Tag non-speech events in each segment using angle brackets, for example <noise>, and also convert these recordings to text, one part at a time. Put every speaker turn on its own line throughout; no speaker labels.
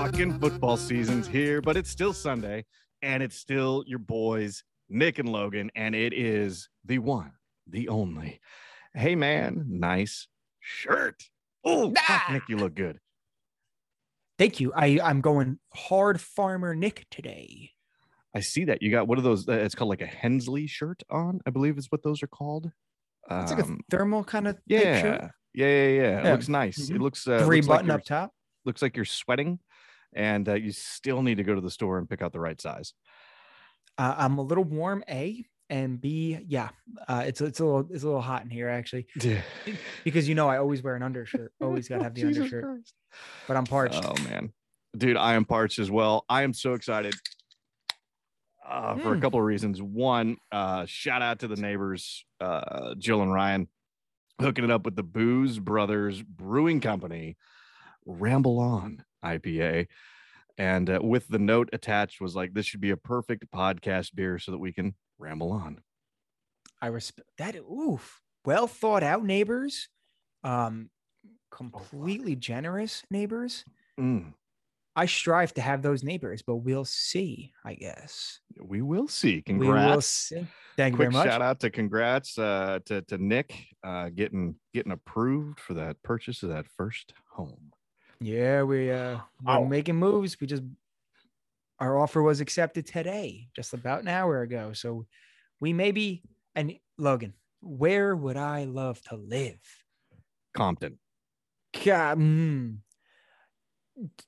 up, sports fans? Fucking football season's here, but it's still Sunday, and it's still your boys, Nick and Logan, and it is the one, the only. Hey, man, nice shirt. Oh,
Ah.
Nick, you look good.
Thank you. I I'm going hard farmer Nick today.
I see that you got one of those. Uh, it's called like a Hensley shirt on, I believe is what those are called.
It's like a
Um,
thermal kind of
yeah,
shirt.
yeah, yeah, yeah. It looks nice. It
Mhm.
looks uh,
Three
looks
button
you're-
up top.
looks like you're sweating, and uh, you still need to go to the store and pick out the right size.
Uh, I'm a little warm, A and B. Yeah, uh, it's it's a little it's a little hot in here actually because you know I always wear an undershirt. <laughs> Always gotta have the
Jesus
undershirt.
Christ.
But I'm parched.
Oh man, dude, I am parched as well. I am so excited uh, for a
Mm.
couple of reasons. One, uh, shout out to the neighbors, uh, Jill and Ryan, hooking it up with the Booze Brothers Brewing Company, Ramble On IPA. And uh, with the note attached was like, this should be a perfect podcast beer so that we can ramble on.
I respect that. Oof. Well thought out neighbors. Um, completely generous neighbors.
Mm,
I strive to have those neighbors, but we'll see. I guess
we will see.
we will
Congrats.
see. Thank you very much.
shout out to congrats uh, to to Nick uh, getting getting approved for that purchase of that first home.
Yeah, we uh we're
Ow.
making moves. We just our offer was accepted today, just about an hour ago. So we may be and Logan, where would I love to live?
Compton.
God, mm,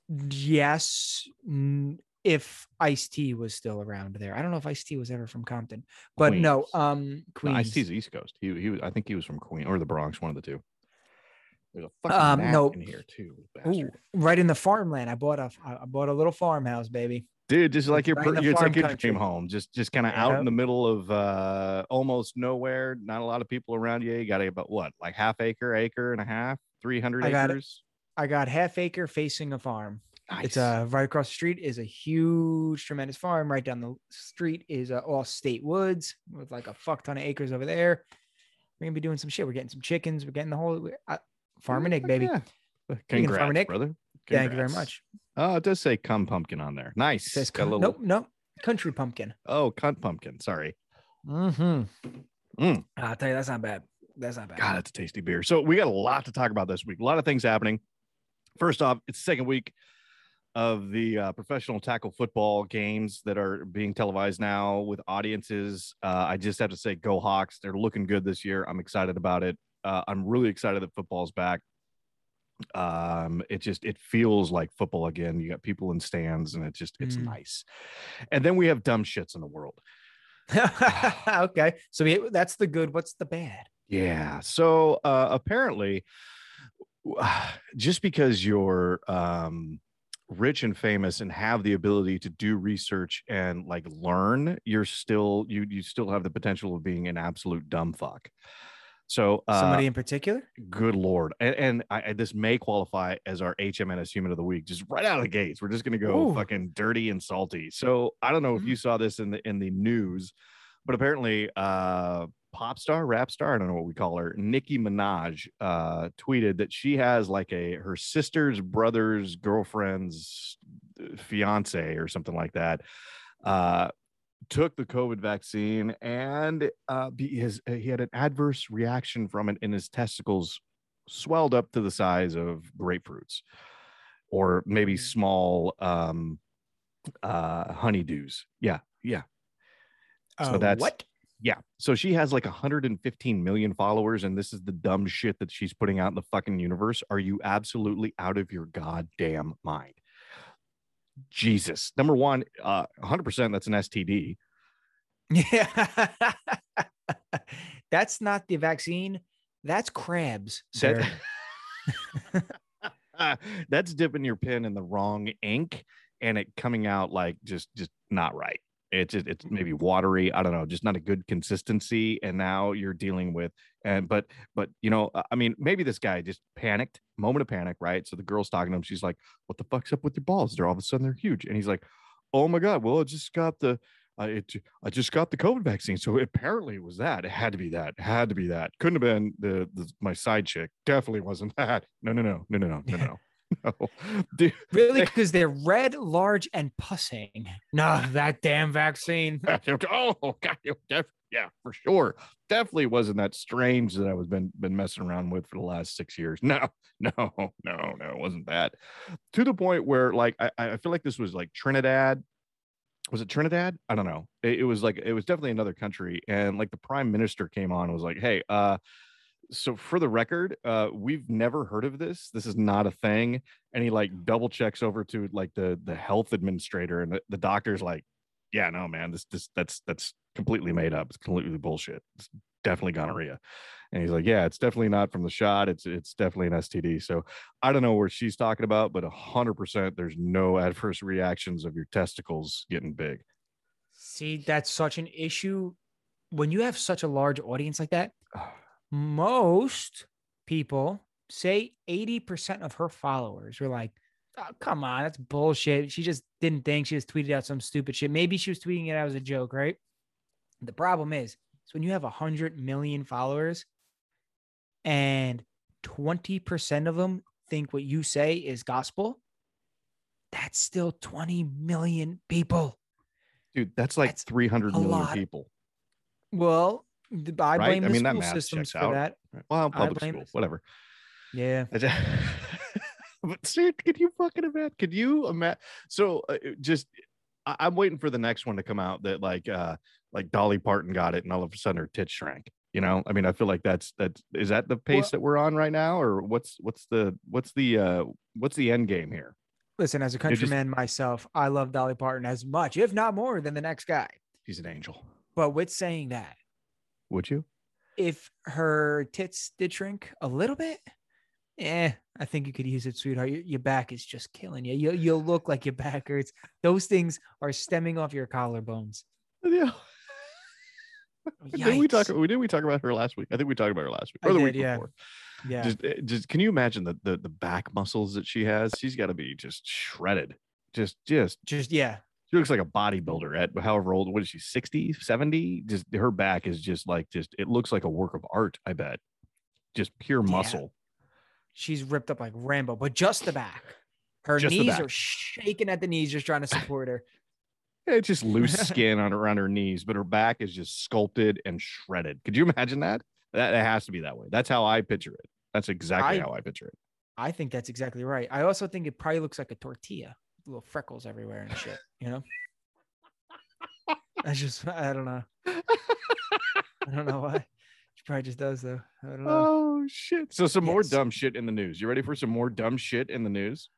yes, mm, if Ice T was still around there. I don't know if Ice T was ever from Compton, but no,
Queens.
um,
No,
Queens.
Ice T's East Coast. He he was, I think he was from Queen or the Bronx, one of the two. There's a fucking
Um, no.
in here too,
Ooh, right in the farmland. I bought a I bought a little farmhouse, baby.
Dude, just like your
right in
per- it's like your
country.
dream home, just just kind of out in the middle of uh almost nowhere, not a lot of people around you. You got about what, like half acre, acre and a half, three hundred
I got
acres.
I got half acre facing a farm. It's
Nice.
uh right across the street is a huge, tremendous farm. Right down the street is uh, all state woods with like a fuck ton of acres over there. We're gonna be doing some shit. We're getting some chickens. We're getting the whole uh, farming
Yeah,
egg, baby.
yeah.
Speaking of
Congrats,
farming egg,
brother.
Thank you very much.
Oh, it does say cum pumpkin on there. Nice.
It says
Got a
cu-
little,
nope, nope, country pumpkin.
Oh, cunt pumpkin. Sorry.
Mm-hmm.
Mm.
I'll tell you, that's not bad. That's not bad.
God, that's a tasty beer. So we got a lot to talk about this week. A lot of things happening. First off, it's the second week of the uh, professional tackle football games that are being televised now with audiences. Uh, I just have to say, go Hawks! They're looking good this year. I'm excited about it. Uh, I'm really excited that football's back. Um, it just it feels like football again. You got people in stands, and it just it's
Mm.
nice. And then we have dumb shits in the world. <laughs>
okay, so we, that's the good. What's the bad?
Yeah. So uh, apparently, <sighs> just because you're um, rich and famous and have the ability to do research and like learn, you're still you you still have the potential of being an absolute dumb fuck. So uh,
Somebody in particular?
good lord, and, and I, I- this may qualify as our HMNS Human of the Week, just right out of the gates. We're just gonna go
Ooh.
fucking dirty and salty. So I don't know if
Mm.
you saw this in the in the news, but apparently, uh, pop star, rap star, I don't know what we call her, Nicki Minaj, uh, tweeted that she has like a her sister's brother's girlfriend's uh, fiance or something like that. Uh, took the COVID vaccine and uh, his, uh, he had an adverse reaction from it, and his testicles swelled up to the size of grapefruits, or maybe
Mm.
small um, uh, honeydews. Yeah, yeah, So
Uh,
that's-
what?
yeah. So she has like 115 million followers, and this is the dumb shit that she's putting out in the fucking universe. Are you absolutely out of your goddamn mind? Jesus. Number one, uh, 100% that's an STD.
Yeah. <laughs> That's not the vaccine. That's crabs.
That- <laughs> that's dipping your pen in the wrong ink and it coming out like just just not right. It's it's mm-hmm. maybe watery. I don't know, just not a good consistency. And now you're dealing with and but but you know, I- mean, maybe this guy just panicked, moment of panic, right? So the girl's talking to him. She's like, "What the fuck's up with your balls? They're all of a sudden they're huge." And he's like, "Oh my god, well, I just got the." I it, I just got the COVID vaccine, so apparently it was that. It had to be that. It had to be that. Couldn't have been the, the my side chick. Definitely wasn't <laughs> that. No, no, no, no, no, no, no, no. <laughs> no. Dude,
Really? Because they're red, large, and pussing. No, that damn vaccine. <laughs>
oh, <laughs> God, def- yeah, for sure. Definitely wasn't that strange that I was been been messing around with for the last six years. No, no, no, no, it wasn't that. To the point where, like, I, I feel like this was like Trinidad. Was it Trinidad? I don't know. It, it was like it was definitely another country, and like the prime minister came on and was like, "Hey, uh, so for the record, uh, we've never heard of this. This is not a thing." And he like double checks over to like the the health administrator, and the, the doctor's like, "Yeah, no, man, this this that's that's completely made up. It's completely bullshit. It's definitely gonorrhea." And he's like, "Yeah, it's definitely not from the shot. It's it's definitely an STD." So I don't know where she's talking about, but hundred percent, there's no adverse reactions of your testicles getting big.
See, that's such an issue. When you have such a large audience like that, <sighs> most people say 80% of her followers were like, oh, come on, that's bullshit. She just didn't think she just tweeted out some stupid shit. Maybe she was tweeting it out as a joke, right? The problem is, is when you have 100 million followers and 20% of them think what you say is gospel, that's still 20 million people.
Dude, that's like
That's
three hundred
a
million
lot.
people.
Well, I
Right?
blame
I
the
mean, that
school systems for
out.
that.
Well, public school,
the-
whatever.
Yeah. <laughs>
But see, could you fucking imagine? Could you imagine? So uh, it just, I- I'm waiting for the next one to come out that like, uh, like Dolly Parton got it, and all of a sudden her tits shrank. You know, I mean, I feel like that's that's that the pace
Well-
that we're on right now, or what's what's the what's the uh what's the end game here?
Listen, as a
just-
countryman myself, I love Dolly Parton as much, if not more, than the next guy.
She's an angel.
But with saying that,
Would you?
if her tits did shrink a little bit, eh, I think you could use it, sweetheart. Your, your back is just killing you. you. You'll look like your back hurts. Those things are stemming off your collarbones.
Yeah. <laughs> Did we talk? Did we talk about her last week? I think we talked about her last week
I
or the
did,
week
yeah.
before.
Yeah.
Just, eh, just can you imagine the, the the back muscles that she has? She's got to be just shredded. Just, just
just, yeah.
She looks like a bodybuilder at however old. What is she? 60, 70? Just her back is just like just. It looks like a work of art. I bet. Just pure
Yeah.
muscle.
She's ripped up like Rambo, but just the back. Her
Just
knees
back.
are shaking at the knees, just trying to support her. <laughs>
It's just loose <laughs> skin on around her knees, but her back is just sculpted and shredded. Could you imagine that? That it has to be that way. That's how I picture it. That's exactly
I-
how I picture it.
I think that's exactly right. I also think it probably looks like a tortilla, little freckles everywhere and shit. You know, I just I don't know. I don't know why. She probably just does though. I don't know.
Oh shit! So some more dumb shit in the news. You ready for some more dumb shit in the news?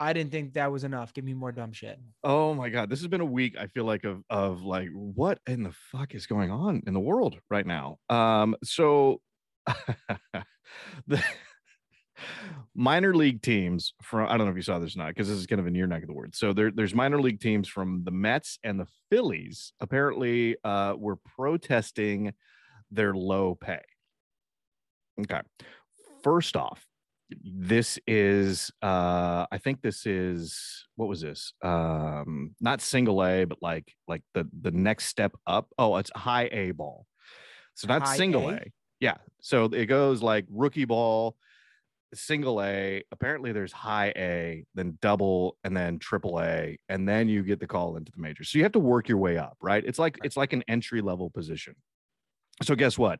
I didn't think that was enough. Give me more dumb shit.
Oh my god, this has been a week. I feel like of of like what in the fuck is going on in the world right now. Um, so <laughs> the minor league teams from I don't know if you saw this or not because this is kind of in your neck of the woods. So there, there's minor league teams from the Mets and the Phillies apparently uh, were protesting their low pay. Okay, first off, this is uh i think this is what was this um not single a but like like the the next step up oh it's high a ball so not
High
single
A?
a yeah so it goes like rookie ball single a apparently there's high a then double and then triple a and then you get the call into the majors so you have to work your way up right it's like it's like an entry level position so guess what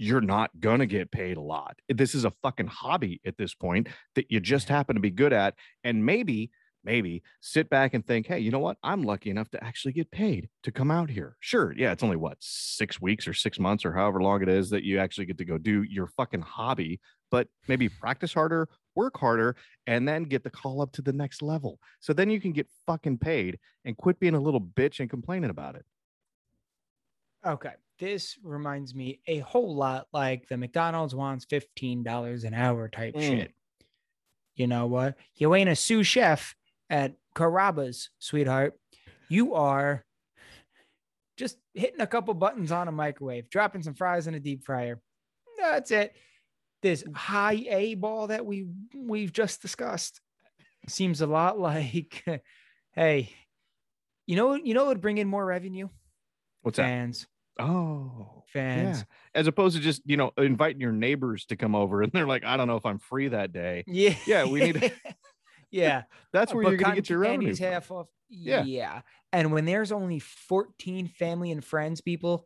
you're not gonna get paid a lot. This is a fucking hobby at this point that you just happen to be good at, and maybe, maybe sit back and think, hey, you know what? I'm lucky enough to actually get paid to come out here. Sure, yeah, it's only what six weeks or six months or however long it is that you actually get to go do your fucking hobby, but maybe practice harder, work harder, and then get the call up to the next level. So then you can get fucking paid and quit being a little bitch and complaining about it.
Okay. This reminds me a whole lot like the McDonald's wants $15 an hour type
Mm.
shit. You know what? You ain't a sous chef at Carrabba's, sweetheart. You are just hitting a couple buttons on a microwave, dropping some fries in a deep fryer. That's it. This mm. high A ball that we we've just discussed seems a lot <laughs> like, hey, you know, you know, what would bring in more revenue?
What's that?
Fans,
Oh,
fans.
Yeah. As opposed to just, you know, inviting your neighbors to come over <laughs> and they're like, I don't know if I'm free that day.
Yeah.
Yeah, we need- <laughs>
Yeah.
That's where
But
you're gonna get your revenue.
half off.
Yeah.
Yeah. And when there's only 14 family and friends people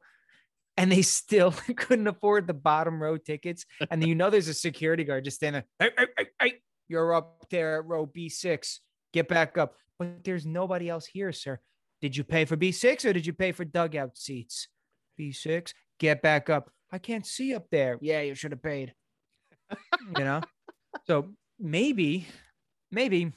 and they still <laughs> couldn't afford the bottom row tickets, and you know there's a security guard just standing hey, hey, hey, you're up there at row B6. Get back up. But there's nobody else here, sir. Did you pay for B6 or did you pay for dugout seats? B6, get back up. I can't see up there. Yeah, you should have paid. you know? <laughs> So maybe, maybe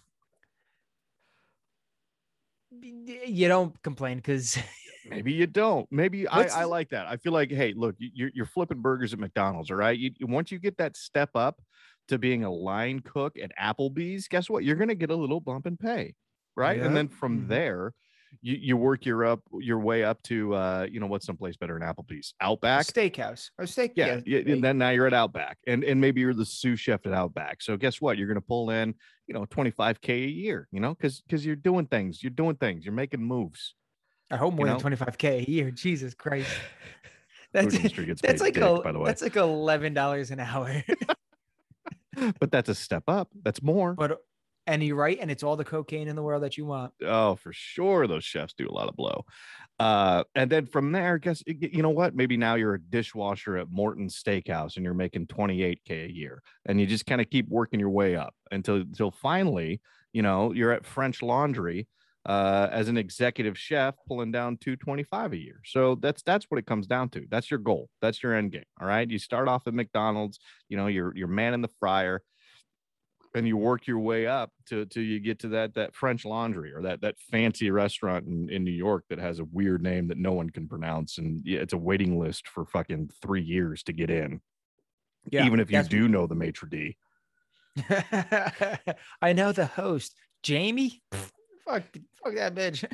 you don't complain because <laughs>
Maybe you don't. Maybe I, I like that. I feel like, hey, look, you- you're, you're flipping burgers at McDonald's, all right? You, once you get that step up to being a line cook at Applebee's, guess what? You're going to get a little bump in pay, right? And then from
Mhm.
there, you, you work your up your way up to, uh, you know, what's someplace better than Applebee's? Outback.
steakhouse or steak.
Yeah, yeah, and then now you're at Outback, and and maybe you're the sous chef at Outback. So guess what? You're gonna pull in, you know, 25k a year. You know, because because you're doing things, you're doing things, you're making moves.
I hope more
you
than
know?
25k a year. Jesus Christ. <laughs> That's that's like
dick,
a,
by the way.
that's like eleven dollars an hour. <laughs>
but that's a step up. That's more.
but and you're right, and it's all the cocaine in the world that you want.
oh, for sure, those chefs do a lot of blow. Uh, and then from there, guess you know what? Maybe now you're a dishwasher at Morton's Steakhouse and you're making 28k a year, and you just kind of keep working your way up until until finally, you know, you're at French Laundry uh, as an executive chef, pulling down 225 a year. So that's that's what it comes down to. That's your goal. That's your end game. All right. You start off at McDonald's. You know, you're you're man in the fryer and you work your way up to till you get to that that French Laundry or that that fancy restaurant in, in New York that has a weird name that no one can pronounce, and yeah, it's a waiting list for fucking three years to get in, even if you do know the maitre d. <laughs>
I know the host, Jamie. <laughs> Fuck, fuck that bitch.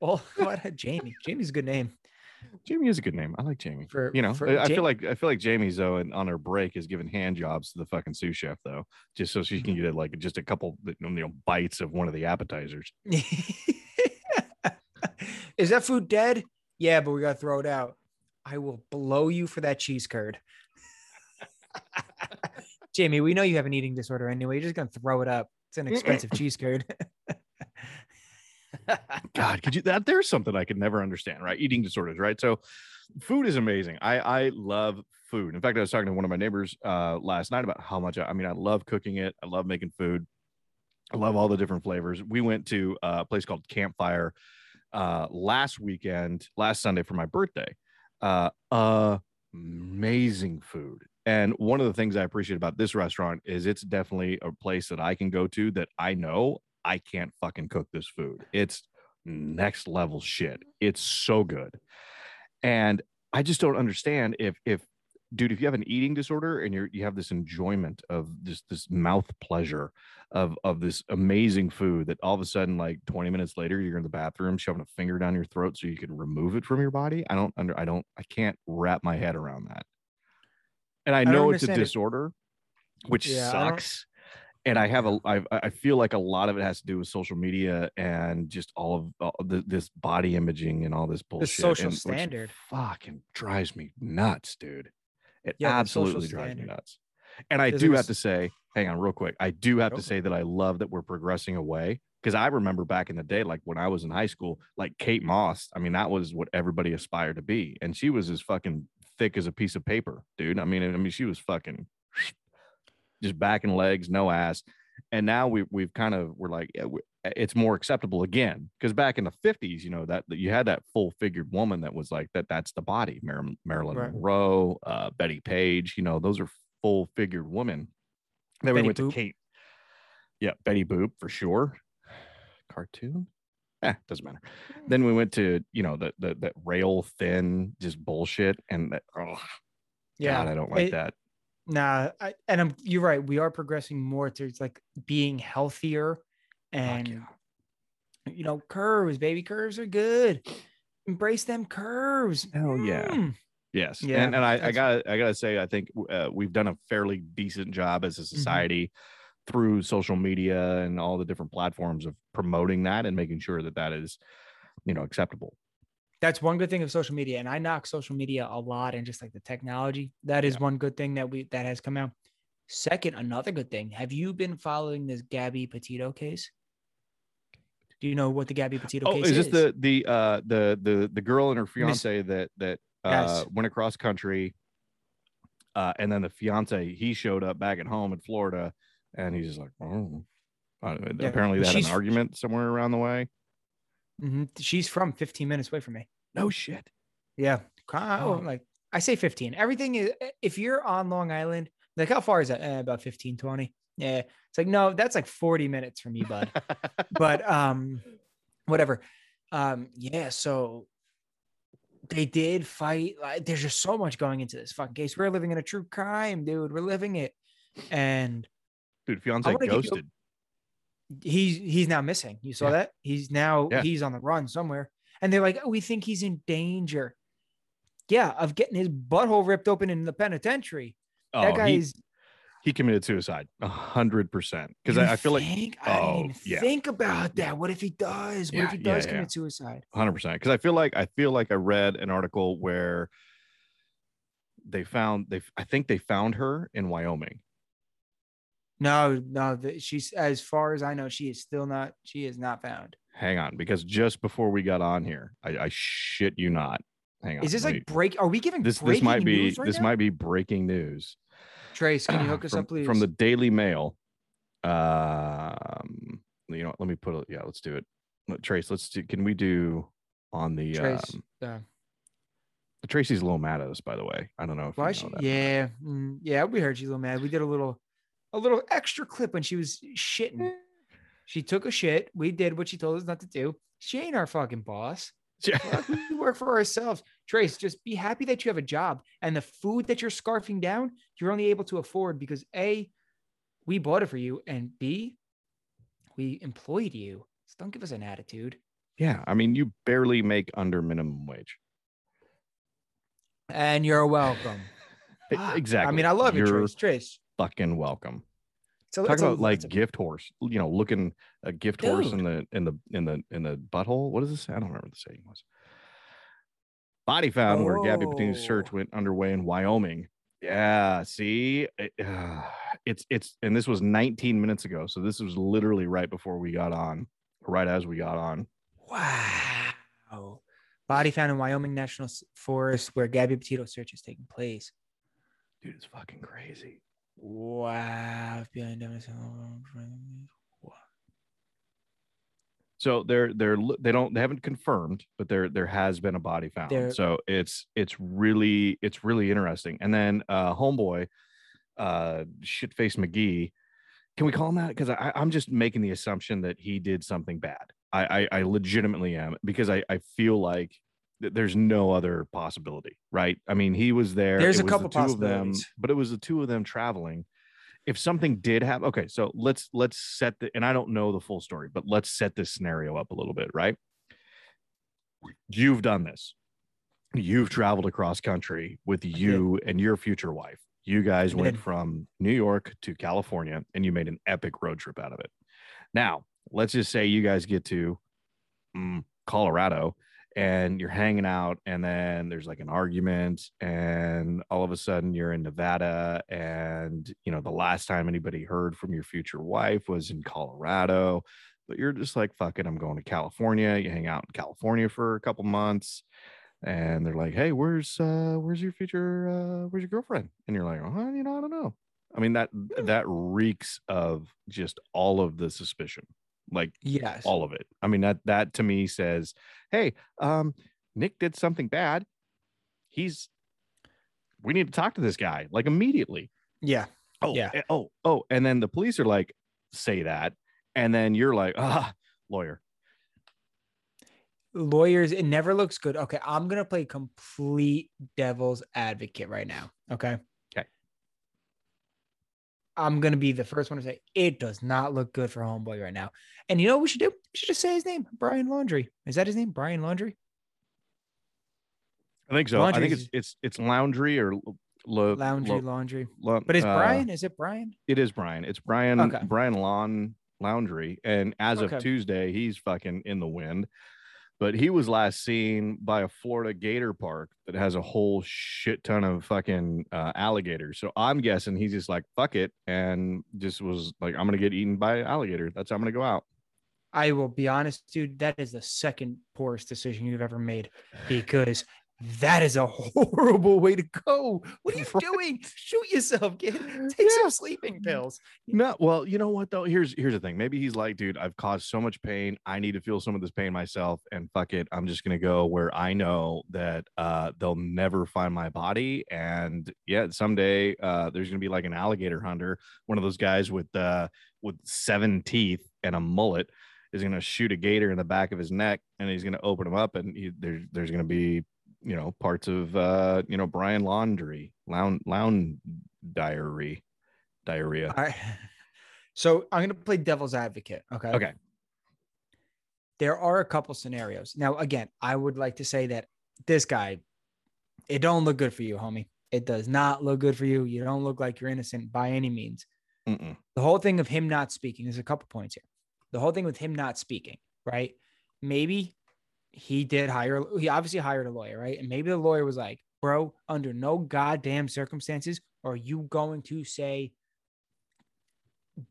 well, <laughs> <laughs> what Jamie? Jamie's a good name
Jamie is a good name. I like Jamie.
for
You know, I I feel like I feel like Jamie's though, and on her break is giving hand jobs to the fucking sous chef though, just so she can
Mm-hmm.
get like just a couple you know bites of one of the appetizers. <laughs>
Is that food dead? Yeah, but we gotta throw it out. I will blow you for that cheese curd. Jamie, we know you have an eating disorder anyway. You're just gonna throw it up. It's an expensive cheese curd. <laughs>
God, could you that there's something I could never understand, right? Eating disorders, right? So food is amazing. I I love food. In fact, I was talking to one of my neighbors uh last night about how much I, I mean, I love cooking it. I love making food. I love all the different flavors. We went to a place called Campfire uh last weekend, last Sunday for my birthday. Uh amazing food. And one of the things I appreciate about this restaurant is it's definitely a place that I can go to that I know I can't fucking cook this food. It's next level shit. Mm-hmm. It's so good. And I just don't understand if if dude, if you have an eating disorder and you're you have this enjoyment of this this mouth pleasure of of this amazing food that all of a sudden like 20 minutes later you're in the bathroom shoving a finger down your throat so you can remove it from your body. I don't under I don't I can't wrap my head around that. And I know it's a
understand it.
disorder, which
Yeah, I
sucks and I have a I I feel like a lot of it has to do with social media and just all of all the, this body imaging and all this bullshit.
social
and
standard.
fucking drives me nuts, dude. It
Yeah,
absolutely drives me nuts. And I do have to say, hang on, real quick. I do have to say that I love that we're progressing away because I remember back in the day, like when I was in high school, like Kate Moss. I mean, that was what everybody aspired to be, and she was as fucking thick as a piece of paper, dude. I mean, I mean, she was fucking just back and legs, no ass. And now we we've kind of we're like it's more acceptable again because back in the 50s, you know that, that you had that full figured woman that was like that. That's the body. Mar- Marilyn
Right.
Monroe, uh, Bettie Page. You know, those are full figured women. Then we went
Boop.
to Kate. Yeah, Betty Boop for sure. Cartoon. Eh, doesn't matter. Then we went to you know the the that rail thin just bullshit and that. Oh,
yeah,
God, I don't like
it-
that.
Nah, I, and I'm you're right. We are progressing more towards like being healthier and
yeah.
you know, curves, baby curves are good. Embrace them curves.
Hell yeah.
Mm.
Yes,
Yeah,
and and I, I gotta I gotta say I think uh, we've done a fairly decent job as a
Mm-hmm.
Through social media and all the different platforms of promoting that and making sure that that is, you know, acceptable.
That's one good thing of social media. And I knock social media a lot and just like the technology. That is
Yeah.
one good thing that we that has come out. Second, another good thing. Have you been following this Gabby Petito case? Do you know what the Gabby Petito
Oh,
case
is
is?
this the the uh the the the girl and her fiance that that uh
Yes.
went across country? Uh, and then the fiance he showed up back at home in Florida, and he's just like, oh. Uh,
Yeah,
apparently they had
she's-
an argument somewhere around the way.
Mhm. She's from 15 minutes away from me.
No shit.
Yeah.
Oh.
Like I say 15. Everything is if you're on Long Island, like how far is that? Eh, about 15, 20. Yeah. It's like, no, that's like 40 minutes from me, bud. <laughs> but um whatever. Um, yeah, so they did fight. Like, there's just so much going into this fucking case. We're living in a true crime, dude. We're living it. And
Dude, fiance
you-
ghosted.
he's he's now missing. You saw
Yeah.
that? He's now
Yeah.
he's on the run somewhere. And they're like, oh, we think he's in danger. Yeah, of getting his butthole ripped open in the penitentiary. that
Oh,
guy
he,
is
he committed suicide a hundred percent. Because I, I feel like
think? I didn't
Oh, yeah.
think about that. What if he does? What if he does commit suicide?
hundred percent. Because I feel like I feel like I read an article where they found they I think they found her in Wyoming.
No, no, the, she's as far as I know, she is still not. She is not found.
Hang on, because just before we got on here, I, I shit you not. Hang on.
Is this like break? Are we giving
this? This might be
right
this
now?
might be breaking news.
Trace, can you hook <clears throat> us
from,
up, please?
From the Daily Mail. Um, you know, let me put it. Yeah, let's do it. Let- Trace, let's do. Can we do on the
Trace.
um,
uh,
Tracy's a little mad at us, by the way. I don't know if
why
you
she?
that.
Yeah, mm, yeah. We heard she's a little mad. We did a little, a little extra clip when she was shitting. She took a shit. We did what she told us not to do. She ain't our fucking boss. <laughs> Fuck, we work for ourselves. Trace, just be happy that you have a job and the food that you're scarfing down, you're only able to afford because A, we bought it for you, and B, we employed you. So don't give us an attitude.
yeah, I mean, you barely make under minimum wage.
And you're welcome. <laughs>
E-
ah,
Exactly.
I mean, I love you, Trace. Trace.
Fucking welcome.
So
Talk
it's a-
about like
a-
gift horse. You know, looking a gift horse in the in the in the in the butthole. What does this? I don't remember what the saying was. Body found where Gabby Petito's search
Oh.
went underway in Wyoming. Yeah, see, it, uh, it's it's and this was 19 minutes ago, so this was literally right before we got on, right as we got on.
wow. Body found in Wyoming National Forest where Gabby Petito search is taking place.
Dude, it's fucking crazy.
Wow.
So they're they're they don't they haven't confirmed, but there there has been a body found.
There-
so it's it's really it's really interesting. And then uh homeboy, uh shitface McGee, can we call him that? Because I I'm just making the assumption that he did something bad. I I, I legitimately am because I I feel like there's no other possibility, right? I mean, he was there.
There's a couple
the two of them,
possibilities.
but it was the two of them traveling. If something did happen okay so let's let's set the and i don't know the full story but let's set this scenario up a little bit right? You've done this. You've traveled across country with you and your future wife. You guys went from new york to california and you made an epic road trip out of it. Now let's just say you guys get to mm, colorado and you're hanging out and then there's like an argument and all of a sudden you're in nevada and you know the last time anybody heard from your future wife was in colorado but you're just like fuck it i'm going to california. You hang out in california for a couple months and they're like hey where's uh where's your future uh where's your girlfriend? And you're like oh you know i don't know. I mean that that reeks of just all of the suspicion like
Yes.
all of it. I mean that that to me says, "Hey, um Nick did something bad. He's we need to talk to this guy like immediately."
Yeah.
Oh,
Yeah.
eh, oh, oh, and then the police are like say that and then you're like, "Ah, lawyer."
Lawyers, it never looks good. Okay. I'm going to play complete devil's advocate right now. Okay. I'm going to be the first one to say it does not look good for Homeboy right now. And you know what we should do? We should just say his name, Brian Laundrie. Is that his name? Brian Laundrie?
I think so. I think it's it's it's Laundrie or lo,
Laundrie,
lo-
Laundrie.
lo-
But is
uh,
Brian? Is it Brian?
It is Brian. It's Brian
Okay.
Brian Lawn Laundrie and as
Okay.
of Tuesday he's fucking in the wind. But he was last seen by a Florida gator park that has a whole shit ton of fucking uh, alligators. So I'm guessing he's just like fuck it and just was like I'm gonna get eaten by an alligator. That's how I'm gonna go out.
I will be honest, dude. That is the second poorest decision you've ever made because that is a <laughs> horrible way to go. What are you doing? Shoot yourself, kid. <laughs> Take
Yeah.
some sleeping pills.
No, well, you know what though? Here's here's the thing. Maybe he's like, dude, I've caused so much pain. I need to feel some of this pain myself. And fuck it. I'm just gonna go where I know that uh they'll never find my body. And yeah, someday uh there's gonna be like an alligator hunter, one of those guys with uh with seven teeth and a mullet is gonna shoot a gator in the back of his neck and he's gonna open him up and he, there's there's gonna be you know parts of uh you know Brian Laundrie, Lound Lound diary diarrhea.
All right. <laughs> So I'm gonna play devil's advocate. Okay.
Okay.
There are a couple scenarios. Now, again, I would like to say that this guy, it don't look good for you, homie. It does not look good for you. You don't look like you're innocent by any means.
Mm-mm.
the whole thing of him not speaking there's a couple points here the whole thing with him not speaking right maybe he did hire he obviously hired a lawyer right? And maybe the lawyer was like bro under no goddamn circumstances are you going to say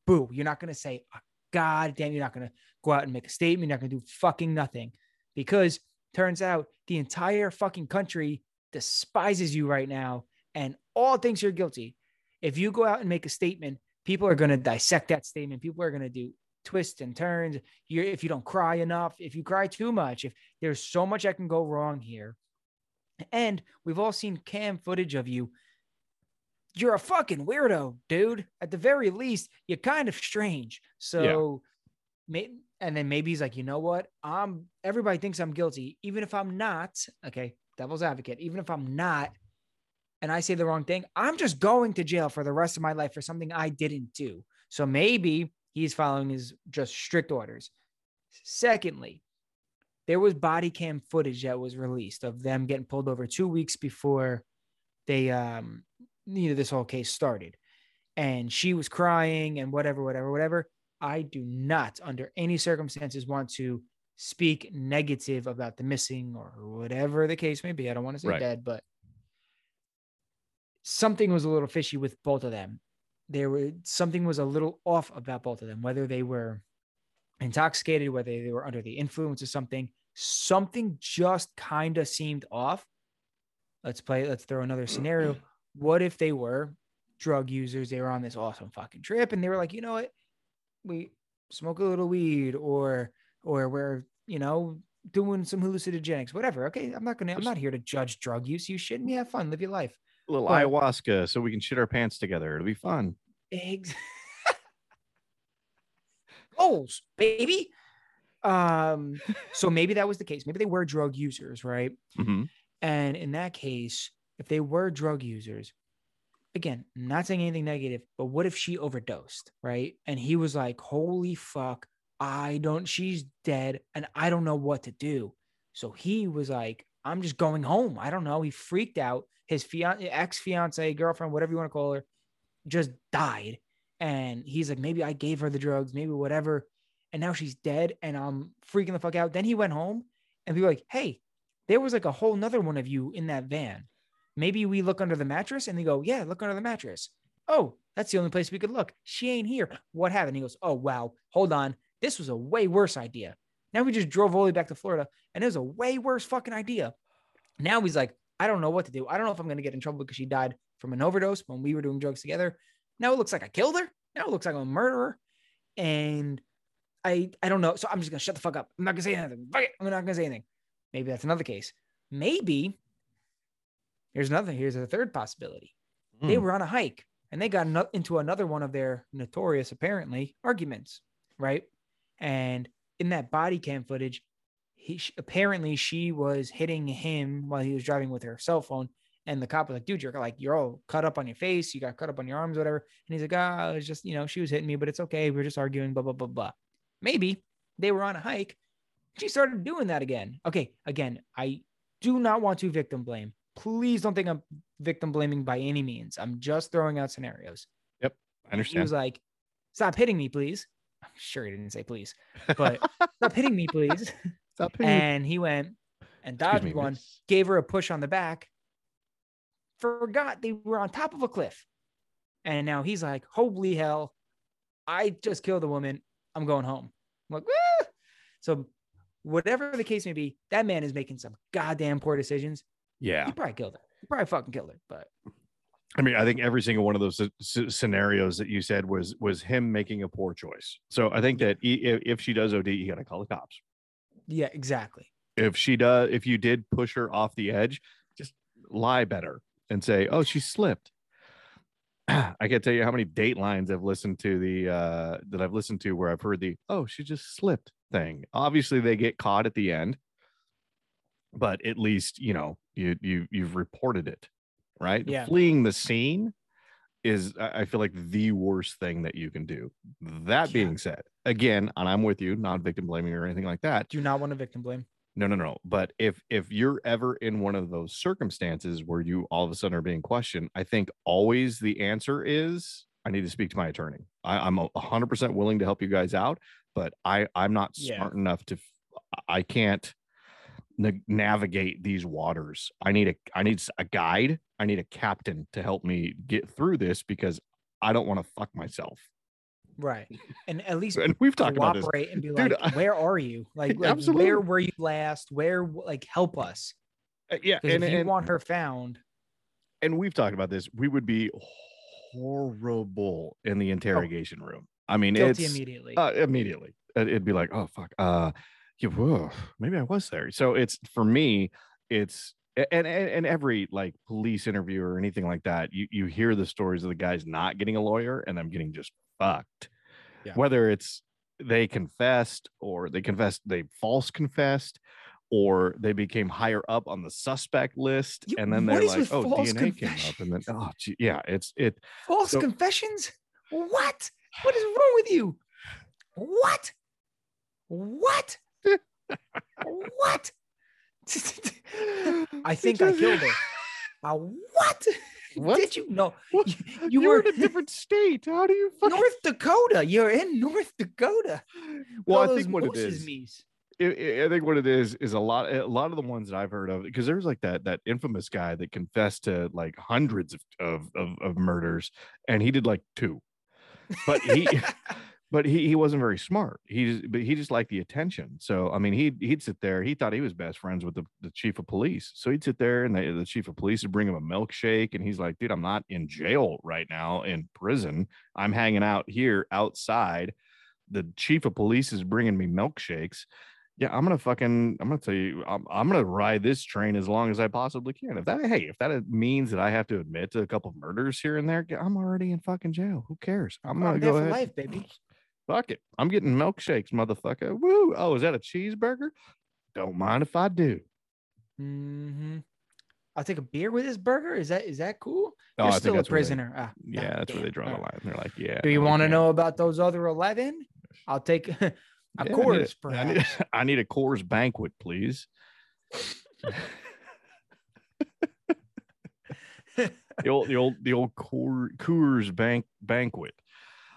boo you're not going to say goddamn you're not going to go out and make a statement you're not going to do fucking nothing. Because turns out the entire fucking country despises you right now and all thinks you're guilty. If you go out and make a statement people are going to dissect that statement. People are going to do twists and turns. You're, if you don't cry enough, if you cry too much, if there's so much that can go wrong here. And we've all seen cam footage of you. You're a fucking weirdo, dude. At the very least, you're kind of strange. So, may, and then maybe he's like, you know what? I'm everybody thinks I'm guilty, even if I'm not. Okay, devil's advocate. Even if I'm not, and I say the wrong thing, I'm just going to jail for the rest of my life for something I didn't do. So maybe he's following his just strict orders. Secondly, there was body cam footage that was released of them getting pulled over two weeks before they, um, you know, this whole case started. And she was crying and whatever, whatever, whatever. I do not, under any circumstances, want to speak negative about the missing or whatever the case may be. I don't want to say
Right.
dead, but something was a little fishy with both of them. There were something was a little off about both of them, whether they were intoxicated, whether they were under the influence of something. Something just kind of seemed off. Let's play. Let's throw another scenario. <clears throat> What if they were drug users? They were on this awesome fucking trip, and they were like, you know what, we smoke a little weed, or or we're you know doing some hallucinogenics, whatever. Okay, I'm not gonna. I'm not here to judge drug use. You shouldn't. Have fun. Live your life.
Little ayahuasca so we can shit our pants together. It'll be fun.
Eggs. <laughs> Goals, baby. Um, so maybe that was the case. Maybe they were drug users, right?
Mhm.
And in that case, if they were drug users, again, not saying anything negative, but what if she overdosed, right? And he was like, holy fuck, I don't, she's dead and I don't know what to do. So he was like, I'm just going home. I don't know. He freaked out. His fian- ex fiance, girlfriend, whatever you want to call her, just died. And he's like, maybe I gave her the drugs, maybe whatever. And now she's dead and I'm freaking the fuck out. Then he went home and be like, hey, there was like a whole nother one of you in that van. Maybe we look under the mattress and they go, yeah, look under the mattress. Oh, that's the only place we could look. She ain't here. What happened? He goes, oh, wow. Hold on. This was a way worse idea. Now we just drove all the way back to Florida and it was a way worse fucking idea. Now he's like, I don't know what to do. I don't know if I'm going to get in trouble because she died from an overdose when we were doing drugs together. Now it looks like I killed her. Now it looks like I'm a murderer. And I I don't know. So I'm just gonna shut the fuck up. I'm not gonna say anything. Fuck it. I'm not gonna say anything. Maybe that's another case. Maybe here's another. Here's a third possibility. They
Hmm.
were on a hike and they got into another one of their notorious, apparently, arguments, right? And in that body cam footage, he apparently she was hitting him while he was driving with her cell phone. And the cop was like, dude, you're like, you're all cut up on your face. You got cut up on your arms, whatever. And he's like, ah, it's just, you know, she was hitting me, but it's okay. We are just arguing, blah, blah, blah, blah. Maybe they were on a hike. She started doing that again. Okay. Again, I do not want to victim blame. Please don't think I'm victim blaming by any means. I'm just throwing out scenarios.
Yep.
I
understand.
He was like, stop hitting me, please. Sure he didn't say please, <laughs> but stop hitting me, please. <laughs>
Stop it.
and he went and dodged
me,
one,
miss.
gave her a push on the back, forgot they were on top of a cliff. And now he's like, holy hell, I just killed a woman. I'm going home. I'm like, "Ah!" so whatever the case may be, that man is making some goddamn poor decisions.
Yeah.
He probably killed her. He probably fucking killed her. But
I mean, I think every single one of those sce- sce- scenarios that you said was was him making a poor choice. So I think that if she does OD, you got to call the cops.
yeah, exactly.
If she does, if you did push her off the edge, just lie better and say, "Oh, she slipped." <clears throat> I can't tell you how many date lines I've listened to the uh that I've listened to where I've heard the "Oh, she just slipped" thing. Obviously, they get caught at the end, but at least you know you you you've reported it, right?
Yeah.
Fleeing the scene is I feel like the worst thing that you can do. That
Yeah.
being said, again, and I'm with you, not victim blaming or anything like that.
Do not want to victim blame.
No, no, no. But if if you're ever in one of those circumstances where you all of a sudden are being questioned, I think always the answer is I need to speak to my attorney. I, I'm a hundred percent willing to help you guys out, but I I'm not
Yeah.
smart enough to. I can't na- navigate these waters. I need a I need a guide. I need a captain to help me get through this because I don't want to fuck myself.
Right. And at least
And we've talked about this.
and be
Dude,
like, where are you? Like, <laughs> like
Absolutely.
where were you last? Where like help us?
Uh, Yeah, and,
if you
and,
want her found,
and we've talked about this. We would be horrible in the interrogation room. I mean,
guilty
it's
immediately.
uh, immediately. Uh, It'd be like, oh fuck, uh, yeah, whoa, maybe I was there. So it's for me, it's and, and and every like police interview or anything like that, you you hear the stories of the guys not getting a lawyer and them getting just fucked.
Yeah.
Whether it's they confessed or they confessed, they false confessed. Or they became higher up on the suspect list,
You-
and then they're like, "Oh, DNA came up," and then, "Oh, gee, yeah, it's it."
False
so-
confessions? What? What is wrong with you? What? What? What? <laughs> I think I killed her. <laughs> Uh, what?
What?
Did you know?
What?
You, <laughs>
You, were in a different state. How do you fucking?
North Dakota. You're in North Dakota. <sighs>
well, I think what it is,
me's.
I think what it is is a lot. A lot of the ones that I've heard of, because there's like that that infamous guy that confessed to like hundreds of of of, of murders, and he did like two, but he. But he, he wasn't very smart. He just but he just liked the attention. So I mean he'd he'd sit there. He thought he was best friends with the, the chief of police. So he'd sit there and the, the chief of police would bring him a milkshake, and he's like, "Dude, I'm not in jail right now in prison. I'm hanging out here outside. The chief of police is bringing me milkshakes. Yeah, I'm gonna fucking. I'm gonna tell you. I'm, I'm gonna ride this train as long as I possibly can. If that hey, if that means that I have to admit to a couple of murders here and there, I'm already in fucking jail. Who cares? I'm gonna
I'm
go ahead.
life, baby.
Fuck it. I'm getting milkshakes, motherfucker. Woo. Oh, is that a cheeseburger? Don't mind if I do.
Mm-hmm. I'll take a beer with this burger. Is that is that cool?
Oh,
You're
I
still a
where they-
prisoner. Ah,
yeah,
ah,
that's where they
damn.
draw the line. They're like, yeah.
Do you want to know about those other eleven? I'll take <laughs> a
Yeah, I need
course,
a- I need. <laughs> I need a Coors banquet, please. <laughs> the old, the old, the old Coor- Coors bank banquet.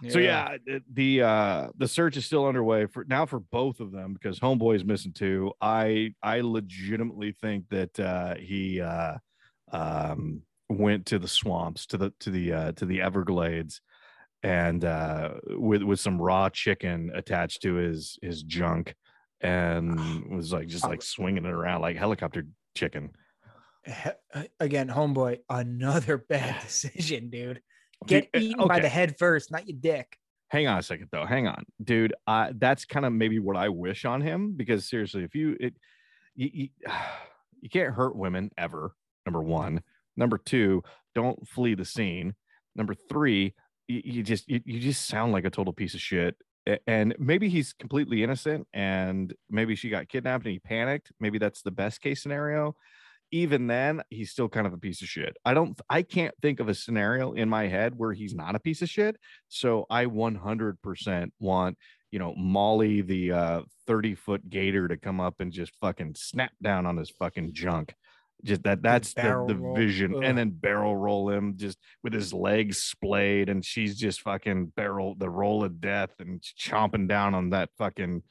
So yeah, the- uh the search is still underway for now for both of them because Homeboy is missing too. I I legitimately think that uh he uh um went to the swamps to the to the uh to the Everglades and uh with with some raw chicken attached to his his junk <sighs> and was like just like swinging it around like helicopter chicken.
He- again, homeboy, another bad decision, dude. Get
Dude, uh,
eaten by the head first, not your dick.
hang on a second though. Hang on. Dude uh that's kind of maybe what i wish on him because seriously if you it you, you, <sighs> you can't hurt women ever number one. Number two don't flee the scene. Number three you, you just you, you just sound like a total piece of shit. And maybe he's completely innocent and maybe she got kidnapped and he panicked. Maybe that's the best case scenario even then he's still kind of a piece of shit i don't i can't think of a scenario in my head where he's not a piece of shit so I 100% want, you know, Molly, the uh, 30 foot gator, to come up and just fucking snap down on his fucking junk. Just that, that's the, the
roll.
vision.
Ugh.
And then barrel roll him just with his legs splayed. And she's just fucking barrel the roll of death and chomping down on that fucking,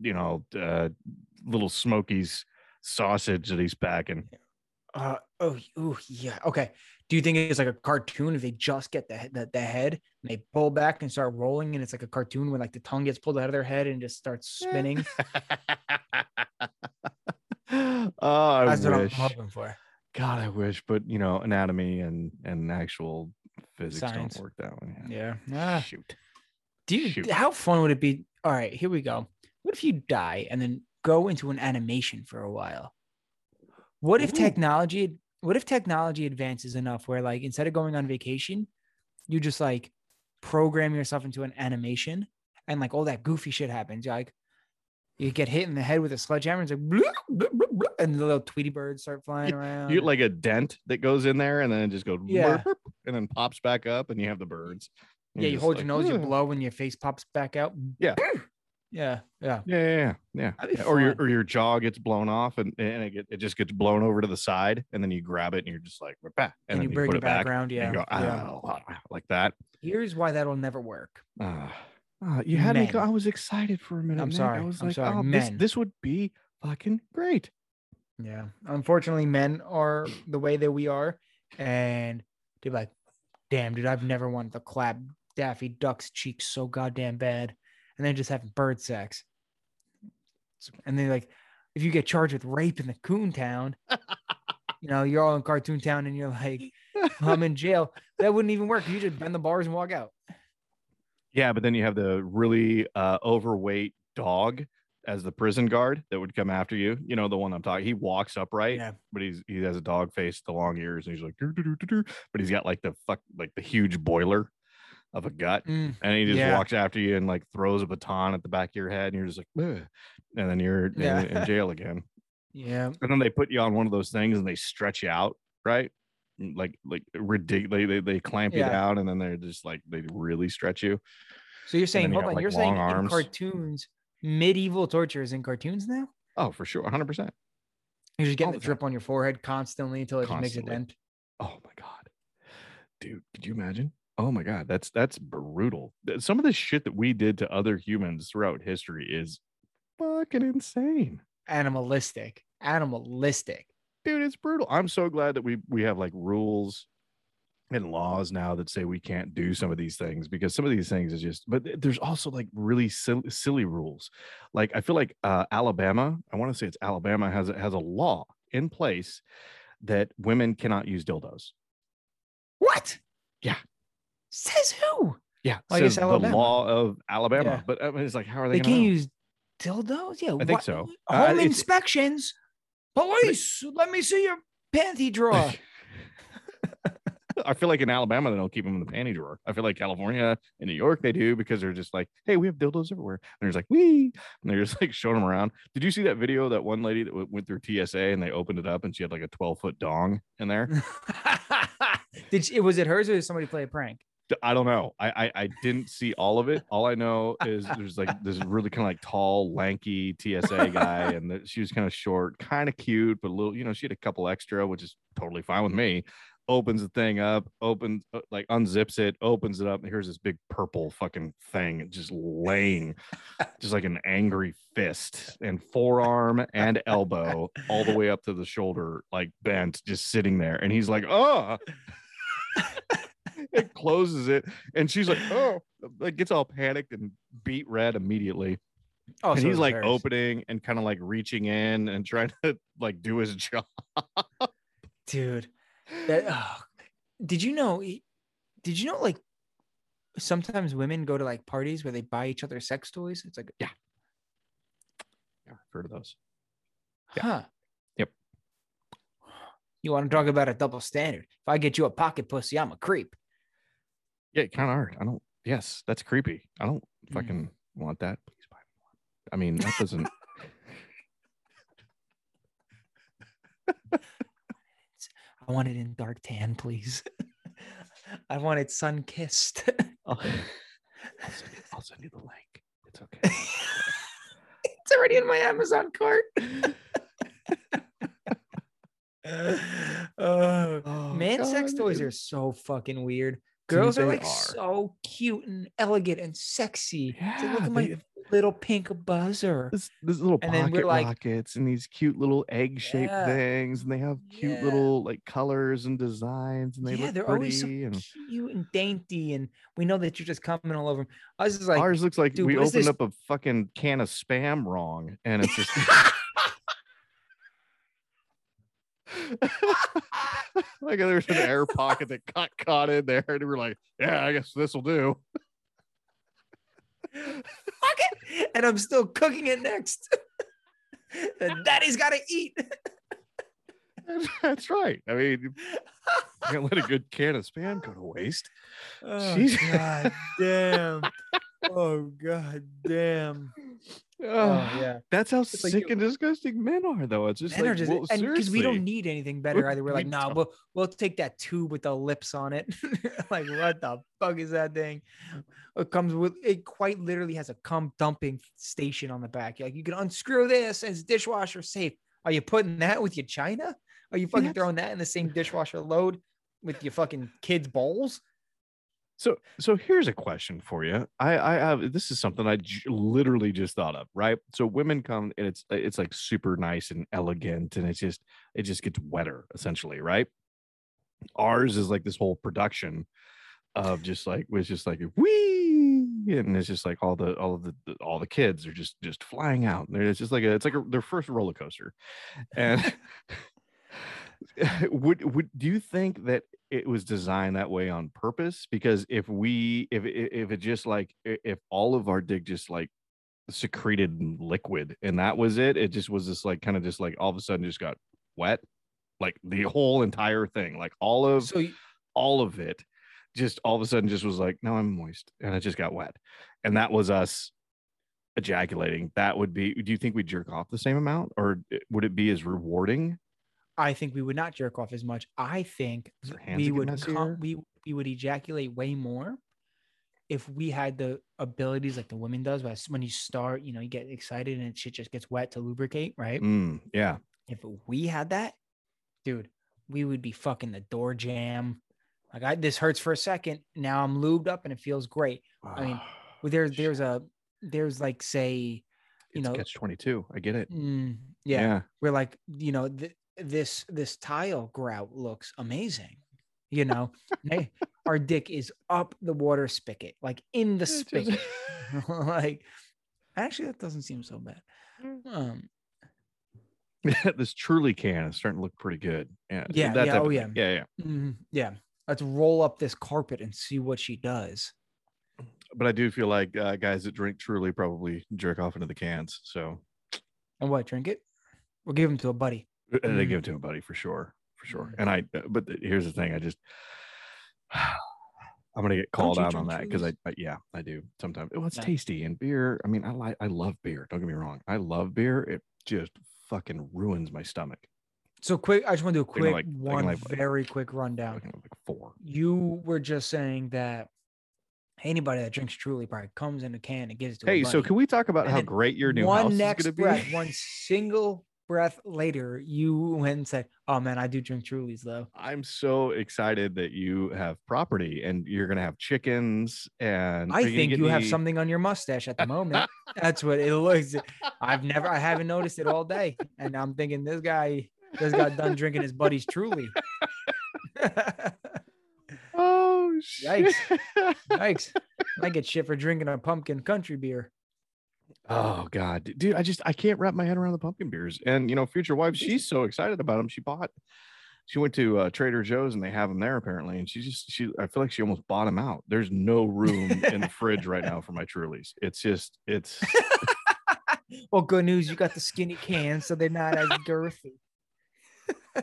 you know, uh, little Smokies sausage that he's packing.
Uh oh, ooh, yeah. Okay. Do you think it's like a cartoon if they just get the, the the head and they pull back and start rolling and it's like a cartoon when like the tongue gets pulled out of their head and just starts <laughs> spinning?
oh, I
That's what I'm
wish.
hoping for.
God, I wish, but you know, anatomy and and actual physics
Science.
don't work that way.
Yeah. Ah.
Shoot.
Do you,
Shoot.
how fun would it be? All right, here we go. What if you die and then go into an animation for a while? What if
Ooh.
technology what if technology advances enough where like instead of going on vacation, you just like program yourself into an animation and like all that goofy shit happens. You're like you get hit in the head with a sledgehammer, and it's like bloop, bloop, bloop, and the little Tweety birds start flying around.
You get like a dent that goes in there and then it just goes
Yeah.
and then pops back up and you have the birds. And
yeah, you hold
like,
your nose, you
hmm.
blow, and your face pops back out.
Yeah.
Yeah, yeah.
Yeah, yeah, yeah. yeah. Or your or your jaw gets blown off and, and it, get, it just gets blown over to the side and then you grab it and you're just like "Bah,"
And,
and,
you
then
bring
put
it
back
around. Yeah.
you go
yeah.
"Ah," like that.
Here's why that'll never work.
Ah, ah, you had me. Go, I was excited for a minute.
I'm
Nick.
sorry,
I was
I'm
like,
sorry,
oh, this this would be fucking great.
Yeah. Unfortunately, men are the way that we are. And they're like, damn, dude, I've never wanted to clap Daffy Duck's cheeks so goddamn bad. And then just having bird sex. And then like, if you get charged with rape in the coon town, <laughs> you know, you're all in cartoon town and you're like, I'm in jail. That wouldn't even work. You just bend the bars and walk out.
Yeah, but then you have the really uh, overweight dog as the prison guard that would come after you. You know the one I'm talking. He walks upright,
Yeah.
but he's he has a dog face, the long ears, and he's like, "Doo, doo, doo, doo, doo," but he's got like the fuck like the huge boiler of a gut,
Mm,
and he just
Yeah.
walks after you and like throws a baton at the back of your head, and you're just like, "Ugh," and then you're in,
Yeah.
in jail again. <laughs>
yeah.
And then they put you on one of those things and they stretch you out, right? Mm, Like like ridiculous. They, they clamp you
Yeah.
down and then they're just like they really stretch you.
So you're saying,
you
hold
got,
on,
like,
you're saying in cartoons, medieval torture is in cartoons now?
Oh, for sure, hundred percent.
You're just getting
All
the drip on your forehead constantly until it just makes a dent.
Oh my god, dude, could you imagine? Oh my god, that's that's brutal. Some of the shit that we did to other humans throughout history is fucking insane,
Animalistic. Animalistic.
dude. It's brutal. I'm so glad that we we have like rules and laws now that say we can't do some of these things because some of these things is just. But there's also like really silly, silly rules. Like I feel like uh, Alabama. I want to say it's Alabama has has a law in place that women cannot use dildos.
What?
Yeah.
Says who?
Yeah,
Well,
says the
Alabama.
law of Alabama.
Yeah.
But I mean, it's like, how are they?
They can't
know?
use dildos? Yeah.
I think
what-
so. Uh,
Home
it's-
inspections. Police, let me see your panty drawer. <laughs>
I feel like in Alabama they don't keep them in the panty drawer. I feel like California and New York they do because they're just like, hey, we have dildos everywhere. And they're just like, we, and they're just like showing them around. Did you see that video? That one lady that w- went through TSA and they opened it up and she had like a 12 foot dong in there. <laughs>
Did she, was it hers or did somebody play a prank?
I don't know. I, I I didn't see all of it. All I know is there's like this really kind of like tall, lanky TSA guy, <laughs> and that she was kind of short, kind of cute, but a little. You know, she had a couple extra, which is totally fine with me. Opens the thing up, opens uh, like unzips it, opens it up, and here's this big purple fucking thing just laying, just like an angry fist and forearm and elbow all the way up to the shoulder, like bent, just sitting there. And he's like, oh. <laughs> it closes it and she's like oh like gets all panicked and beat red immediately
Oh,
and
so
he's like opening and kind of like reaching in and trying to like do his job
dude. <laughs> That oh, did you know? Did you know like sometimes women go to like parties where they buy each other sex toys? It's like,
yeah i've heard of those Yeah.
huh?
Yep.
You want to talk about a double standard? If I get you a pocket pussy, I'm a creep.
Yeah kind of hard i don't yes that's creepy i don't
Mm.
fucking want that please buy me one i mean that doesn't <laughs>
I want it in dark tan, please. <laughs> I want it sun kissed. <laughs>
I'll, I'll, send you, I'll send you the link it's okay
it's already in my Amazon cart. Uh,
Oh,
man, sex toys are so fucking weird. Girls are like
are.
so cute and elegant and sexy. Like, look at my little pink buzzer.
this, this little
And
pocket
like-
rockets and these cute little egg-shaped
Yeah.
things, and they have cute
Yeah.
little like colors and designs, and they
yeah,
look
they're
pretty.
always so
and
cute and dainty, and we know that you're just coming all over I was just like,
ours looks like we opened
this-
up a fucking can of spam wrong, and it's just. <laughs> <laughs> <laughs> <laughs> like there's an air pocket that got caught in there, and we were like, "Yeah, I guess this will do."
fuck it, and I'm still cooking it next. <laughs> and Daddy's got to eat.
That's right. I mean, you can't let a good can of spam go to waste.
Oh,
Jeez.
God damn. <laughs> Oh god damn. <laughs> Oh yeah.
That's how
like
sick
you-
and disgusting men are, though. It's just
Men
like,
are just
well,
because we don't need anything better
We-
either. We're
we
like, nah, we'll we'll take that tube with the lips on it. <laughs> like, what the fuck is that thing? It comes with it quite literally has a cum dumping station on the back. Like you can unscrew this it's dishwasher safe. Are you putting that with your china? Are you fucking
That's-
throwing that in the same dishwasher load with your fucking kids' bowls?
So, so here's a question for you. I, I have this is something I j- literally just thought of. Right. So women come and it's it's like super nice and elegant, and it's just it just gets wetter essentially. Right. Ours is like this whole production of just like was just like we and it's just like all the all of the, all the kids are just just flying out. And It's just like a it's like a, their first roller coaster, and. <laughs> <laughs> would would do you think that it was designed that way on purpose? Because if we if if it just like if all of our dick just like secreted liquid and that was it it just was this like kind of just like all of a sudden just got wet like the <laughs> whole entire thing like all of
So
all of it just all of a sudden just was like no i'm moist and it just got wet. And that was us ejaculating. That would be do you think we jerk off the same amount? Or eh, would it be as rewarding
I think we would not jerk off as much. I think
Is our hands
we would com- we we would ejaculate way more if we had the abilities like the women does. But When you start, you know, you get excited and shit just gets wet to lubricate, right?
Mm, yeah
If we had that, dude, we would be fucking the door jam. Like I, this hurts for a second. Now I'm lubed up and it feels great. I mean, Well, there's there's a there's like say, you
it's
know,
catch 22 i get it
mm, yeah, we're like you know th- this this tile grout looks amazing you know? Hey, our dick is up the water spigot like in the
It just-
spigot. <laughs> Like actually that doesn't seem so bad. Um <laughs>
this truly can is starting to look pretty good yeah
Yeah,
that
yeah, oh,
of
yeah.
thing. yeah yeah.
Mhm, yeah. Let's roll up this carpet and see what she does.
But i do feel like uh, guys that drink truly probably jerk off into the cans so.
And what drink it? We'll give them to a buddy
uh, they
Mm.
give it to a buddy for sure for sure. And i but here's the thing i just <sighs> i'm gonna get called out on that because I, I yeah i do sometimes. Well it's
Yeah.
tasty and beer i mean i like i love beer don't get me wrong. I love beer it just fucking ruins my stomach.
So quick i just want to do a quick
like-
one
like,
very quick rundown.
Like four.
You were just saying that anybody that drinks truly probably comes in a can and gives it to a
hey so can we talk about
And
how great your new
one
house
next
is gonna
breath,
be
one <laughs> single breath later, you went and said, "Oh man, I do drink Trulies though."
I'm so excited that you have property and you're gonna have chickens and
I think you have something on your mustache at the moment. <laughs> That's what it looks. I've never, I haven't noticed it all day, and I'm thinking this guy just got done drinking his buddy's Truly. <laughs>
Oh shit. <laughs>
Yikes! I get shit for drinking a pumpkin country beer.
Oh god, dude, I just I can't wrap my head around the pumpkin beers. And you know, future wife, she's so excited about them. She bought. She went to uh, Trader Joe's and they have them there apparently. And she just she I feel like she almost bought them out. There's no room in the fridge right now for my Trulies. It's just it's <laughs>
Well, good news, you got the skinny cans, so they're not as girthy. <laughs>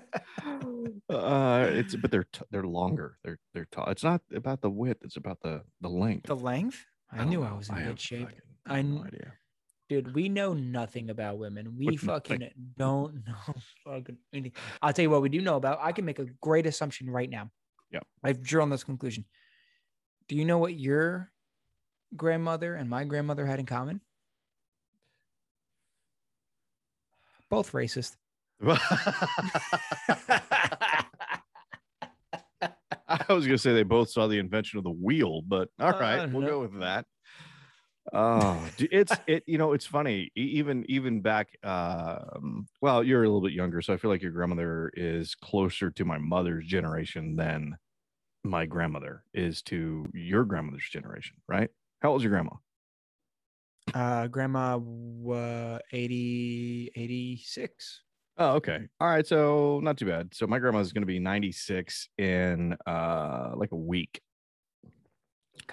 uh it's but they're t- they're longer. They're they're tall. It's not about the width. It's about the the length.
The length? I,
don't
knew I was in
have
good shape. I
no idea.
Dude, we know nothing about women. We fucking
like-
don't <laughs> know fucking anything. I'll tell you what we do know about. I can make a great assumption right now.
Yeah.
I've drawn this conclusion. Do you know what your grandmother and my grandmother had in common? Both racist. <laughs> <laughs>
I was gonna say they both saw the invention of the wheel, but all right,
Uh,
we'll
no.
go with that. Oh, it's it. You know, it's funny. Even even back. Um, well, you're a little bit younger, so I feel like your grandmother is closer to my mother's generation than my grandmother is to your grandmother's generation, right? How old old's your grandma?
Uh, grandma, uh, 80, 86.
Oh, okay. All right. So not too bad. So my grandma's going to be 96 in uh like a week.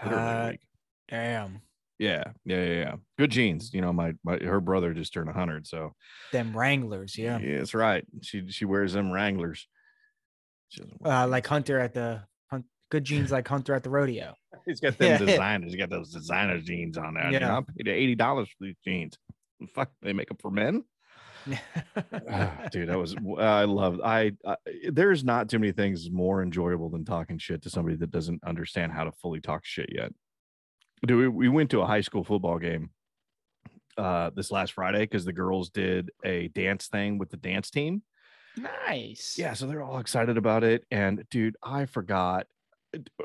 Literally a
God
week.
damn.
Yeah, yeah, yeah, yeah. Good genes. You know, my, my her brother just turned 100, so
Them Wranglers, yeah.
yeah, that's right. She she wears them Wranglers.
Uh, like. Hunter at the hunt, good jeans like Hunter at the rodeo. <laughs>
he's got them <laughs>
Yeah.
designers. He's got those designer jeans on there. You know,
Yeah.
I paid eighty dollars for these jeans. <laughs> Fuck, they make them for men. Ah, dude that was i love I, I there's not too many things more enjoyable than talking shit to somebody that doesn't understand how to fully talk shit yet dude we, we went to a high school football game uh this last friday because the girls did a dance thing with the dance team.
Nice.
yeah so they're all excited about it and dude i forgot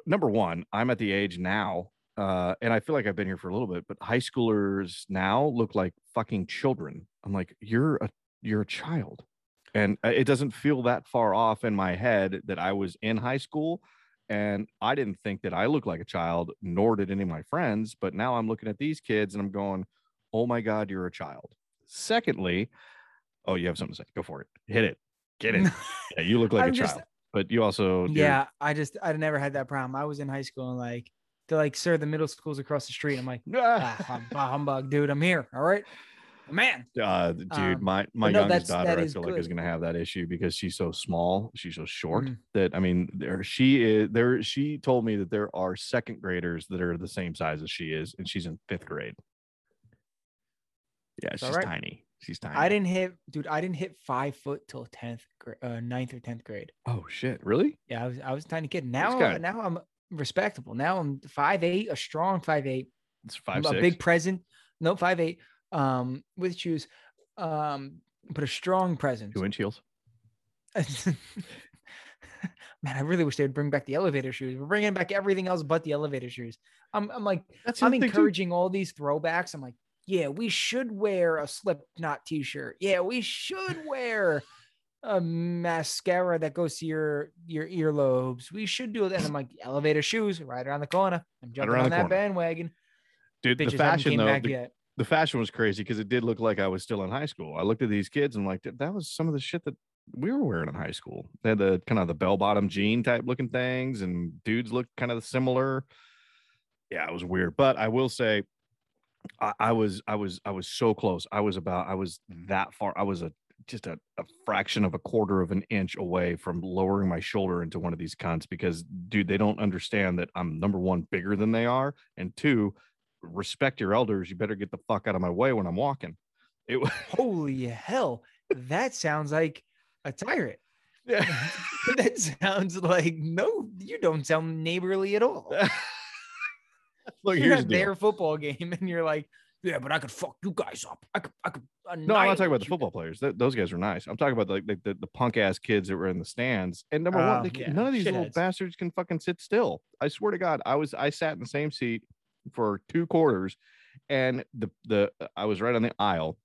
number one i'm at the age now uh and i feel like i've been here for a little bit but high schoolers now look like fucking children. I'm like you're a you're a child. And uh, it doesn't feel that far off in my head that i was in high school and i didn't think that i looked like a child nor did any of my friends but now i'm looking at these kids and i'm going oh my god you're a child secondly oh you have something to say go for it hit it get it <laughs> yeah, you look like
I'm
a
just-
child, but you also
Yeah, I just I never had that problem. I was in high school and like they're like, sir, the middle school's across the street. I'm like, <laughs> ah, humbug, dude. I'm here. All right, man.
uh, dude,
Um,
my my
no,
youngest daughter, I feel like is going to have that issue because she's so small, she's so short
Mhm.
that I mean, there she is. There, she told me that there are second graders that are the same size as she is, and she's in fifth grade. Yeah,
It's
she's
alright.
tiny. She's tiny.
I didn't hit, dude. I didn't hit five foot till tenth, grade, uh, ninth or tenth grade.
Oh shit! Really?
Yeah, I was I was a tiny kid. Now now I'm respectable. Now I'm five eight, a strong five eight,
It's five
a
six.
big present. No five eight, um, with shoes, um, but a strong presence.
two inch heels. <laughs>
Man, I really wish they would bring back the elevator shoes. We're bringing back everything else but the elevator shoes. I'm, I'm like,
That's
I'm encouraging all these throwbacks. I'm like, yeah, we should wear a Slipknot t-shirt. Yeah, we should wear a mascara that goes to your your earlobes. We should do it. And I'm like, elevator shoes right around the corner. I'm jumping
around
on that
corner.
bandwagon.
Dude,
Bitches
the fashion though,
back
the,
yet.
The fashion was crazy because it did look like I was still in high school. I looked at these kids and like that was some of the shit that we were wearing in high school. They had the kind of the bell bottom jean type looking things, and dudes looked kind of similar. Yeah, it was weird. But I will say, I, I was I was I was so close. I was about I was that far. I was a just a, a fraction of a quarter of an inch away from lowering my shoulder into one of these cunts because dude, they don't understand that I'm number one bigger than they are, and two, respect your elders. You better get the fuck out of my way when I'm walking. It was <laughs>
Holy hell. That sounds like a tyrant.
yeah. <laughs>
that sounds like no, you don't sound neighborly at all. <laughs>
Look,
you're
here's the
at
deal.
their football game and you're like, yeah, but I could fuck you guys up. I could, I could.
No, I'm not talking about the football players. Th- those guys are nice. I'm talking about like the, the, the punk ass kids that were in the stands. And number one,
Oh,
can-
yeah,
none of these little
shitheads.
bastards can fucking sit still. I swear to God, I was I sat in the same seat for two quarters, and the the I was right on the aisle,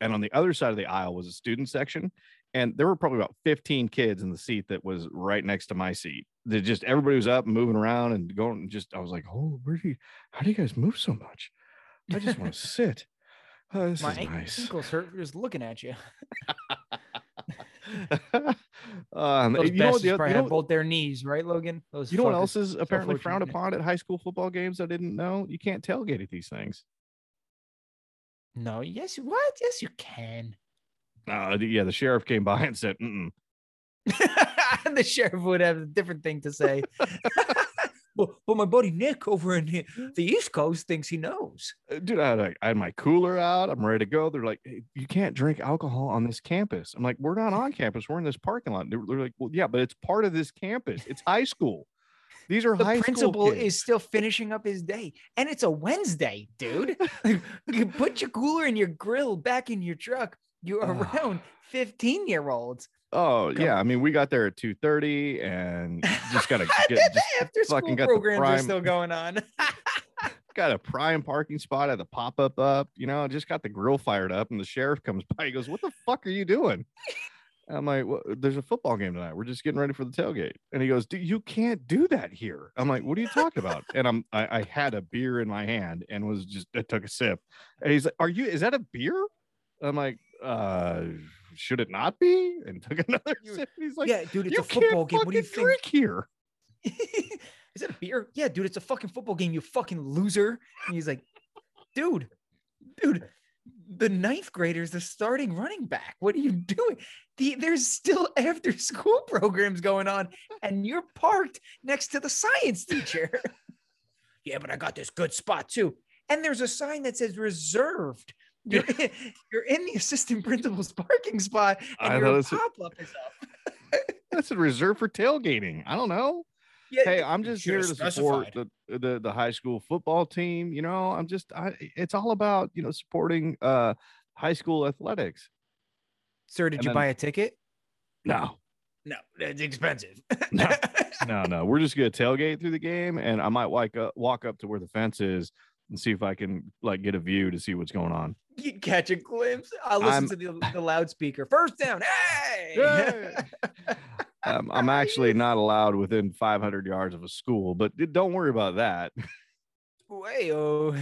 and on the other side of the aisle was a student section, and there were probably about 15 kids in the seat that was right next to my seat. They just everybody was up and moving around and going. and Just I was like, oh, where do you? How do you guys move so much? I just want to <laughs> sit. Oh, this
My
is nice.
ankles hurt just looking at you. <laughs> <laughs>
um,
Those
you know? The,
probably
you know,
have both their knees, right, Logan? Those
you know what else is apparently frowned upon at high school football games? I didn't know. You can't tailgate at these things.
No, yes, what? Yes, you can.
Uh, yeah, the sheriff came by and said, Mm-mm. <laughs>
the sheriff would have a different thing to say. <laughs> well, but my buddy Nick over in the the East Coast thinks he knows.
Uh, dude, I had, like, I had my cooler out. I'm ready to go. They're like, hey, you can't drink alcohol on this campus. I'm like, we're not on campus. We're in this parking lot. They're, they're like, well, yeah, but it's part of this campus. It's high school. These are
The
high
principal is still finishing up his day, and it's a Wednesday, dude. <laughs> you put your cooler and your grill back in your truck. You're around 15 year olds.
Oh yeah, I mean, we got there at two thirty, and <laughs> just gotta get, just
after school
fucking got the
programs are still going on. <laughs>
got a prime parking spot at the pop up up. You know, just got the grill fired up, and the sheriff comes by. He goes, "What the fuck are you doing?" I'm like, well, "There's a football game tonight. We're just getting ready for the tailgate." And he goes, "Dude, you can't do that here." I'm like, "What are you talking about?" And I'm I, I had a beer in my hand and was just I took a sip, and he's like, "Are you? Is that a beer?" I'm like, "Uh." Should it not be? And took <laughs> another sip. He's like,
yeah, dude, it's a football game. What do you think?
drink here? <laughs>
Is it a beer? Yeah, dude, it's a fucking football game, you fucking loser. And he's like, <laughs> dude, dude, the ninth grader's the starting running back. What are you doing? The, there's still after school programs going on, and you're parked next to the science teacher. yeah, but I got this good spot too. And there's a sign that says reserved. You're in, you're in the assistant principal's parking spot, and
I
your pop up is up. <laughs>
That's a reserve for tailgating. I don't know.
Yeah,
hey i'm just here to support the, the the high school football team you know i'm just i it's all about you know supporting uh high school athletics
Sir, did
and
you
then-
buy a ticket?
no
No, it's expensive.
No. <laughs> no no we're just gonna tailgate through the game and i might walk up walk up to where the fence is and see if i can like get a view to see what's going on
You'd catch a glimpse. I listen
I'm-
to the, the loudspeaker. First down. Hey.
Yay! <laughs> um, i'm actually not allowed within 500 yards of a school but don't worry about that
Way-o.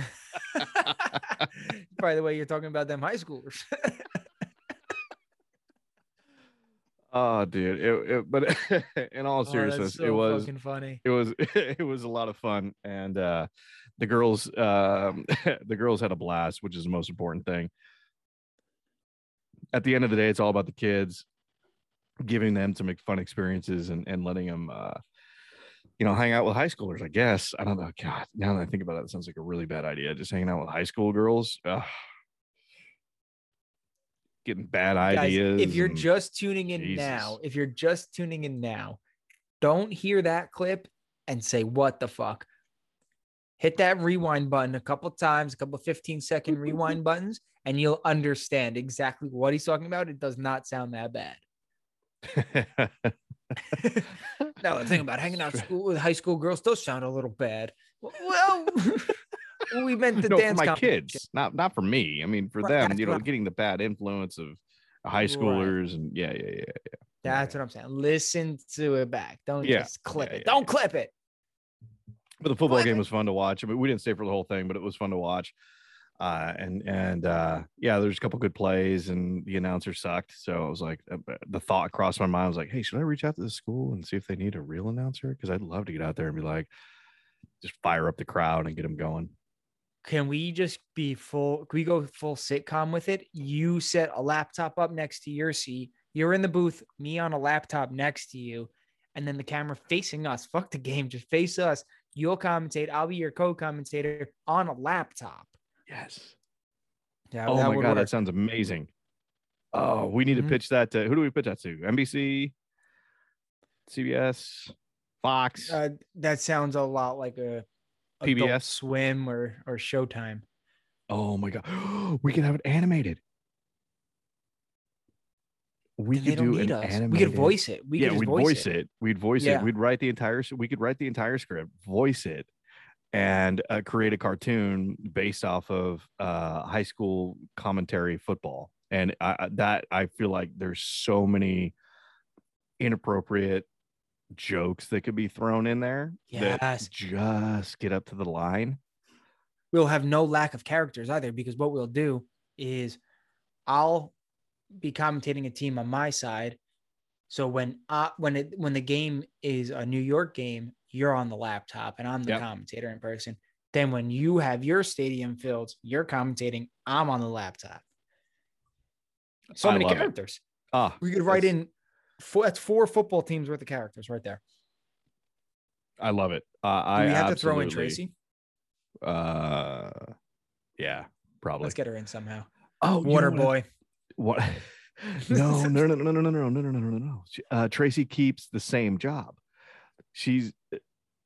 <laughs> By the way, you're talking about them high schoolers. <laughs>
oh dude it, it, but in all
Oh,
seriousness
so
it was
fucking funny.
it was it was a lot of fun and uh the girls um <laughs> the girls had a blast which is the most important thing. At the end of the day it's all about the kids giving them some fun experiences and and letting them uh you know hang out with high schoolers i guess. I don't know. God now that i think about it it sounds like a really bad idea. Just hanging out with high school girls Ugh. getting bad
Guys,
ideas
if you're
and-
just tuning in now, if you're just tuning in now, don't hear that clip and say, what the fuck? Hit that rewind button a couple times, a couple 15 second <laughs> rewind buttons, and you'll understand exactly what he's talking about. It does not sound that bad. <laughs> No, the thing about hanging out <laughs> school with high school girls does sound a little bad. Well, we meant the
no, for
dance
my kids, not not for me. I mean, for
Right,
them, you know,
I'm-
getting the bad influence of high
Right.
schoolers and yeah, yeah, yeah. Yeah.
That's what I'm saying. Listen to it back. Don't
Yeah,
just clip
yeah,
it.
yeah,
Don't
yeah.
clip it.
But the football game was fun to watch. I mean, we didn't stay for the whole thing, but it was fun to watch. Uh, and and uh, yeah, there's a couple good plays, and the announcer sucked. So I was like, uh, the thought crossed my mind. I was like, hey, should I reach out to the school and see if they need a real announcer? Because I'd love to get out there and be like, just fire up the crowd and get them going.
Can we just be full? Can we go full sitcom with it? You set a laptop up next to your seat. You're in the booth, me on a laptop next to you, and then the camera facing us. Fuck the game, just face us. You'll commentate. I'll be your co-commentator on a laptop.
Yes.
Yeah,
Oh my god,
work.
that sounds amazing. Oh, we need
Mhm.
to pitch that to who do we pitch that to? NBC, CBS, Fox.
Uh, that sounds a lot like a Adult
PBS?
Swim or or Showtime.
oh my god, <gasps> we can have it animated. We could
don't
do
need
an animated.
We could voice it. We
yeah,
could
we'd
voice, it.
We'd voice
Yeah.
it. We'd write the entire. s- We could write the entire script, voice it, and uh, create a cartoon based off of uh, high school commentary football. And I, I- that I feel like there's so many inappropriate jokes that could be thrown in there that
Yes.
just get up to the line.
we'll have no lack of characters either because what we'll do is I'll be commentating a team on my side. So when uh when it when the game is a New York game, you're on the laptop and I'm the
Yep.
commentator in person. Then when you have your stadium filled, you're commentating, I'm on the laptop. So
I
many
it.
characters.
Ah,
We could write in four, that's four football teams worth of characters right there.
I love it. Uh,
Do
I
we have to throw in Tracy?
Uh, yeah, probably.
Let's get her in somehow.
oh,
Water
I-
boy.
What? no, no, no, no, no, no, no, no, no, no, no, no. Uh, Tracy keeps the same job. She's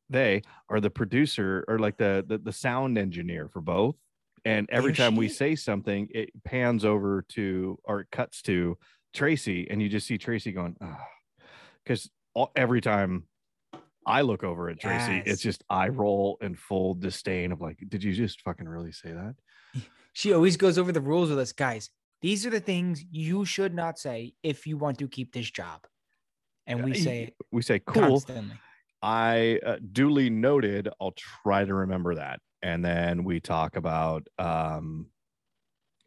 they are the producer or like the the, the sound engineer for both. And every
Is
time we
she?
say something, it pans over to or it cuts to Tracy, and you just see Tracy going, because every time I look over at Tracy, it's just eye roll and full disdain of like, did you just fucking really say that?
She always goes over the rules with us, guys. These are the things you should not say if you want to keep this job. And we say
We say cool.
constantly.
I uh, duly noted. I'll try to remember that. And then we talk about um,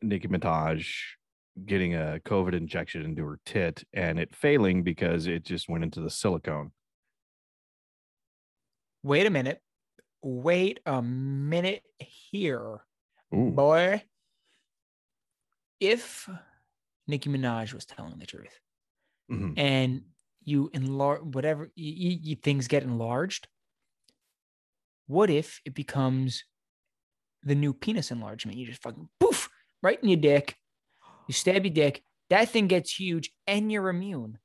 Nicki Minaj getting a COVID injection into her tit and it failing because it just went into the silicone.
Wait a minute. Wait a minute here,
Ooh.
boy. If Nicki Minaj was telling the truth
Mhm.
and you enlarge whatever you, you, things get enlarged, what if it becomes the new penis enlargement? You just fucking poof right in your dick. You stab your dick. That thing gets huge and you're immune.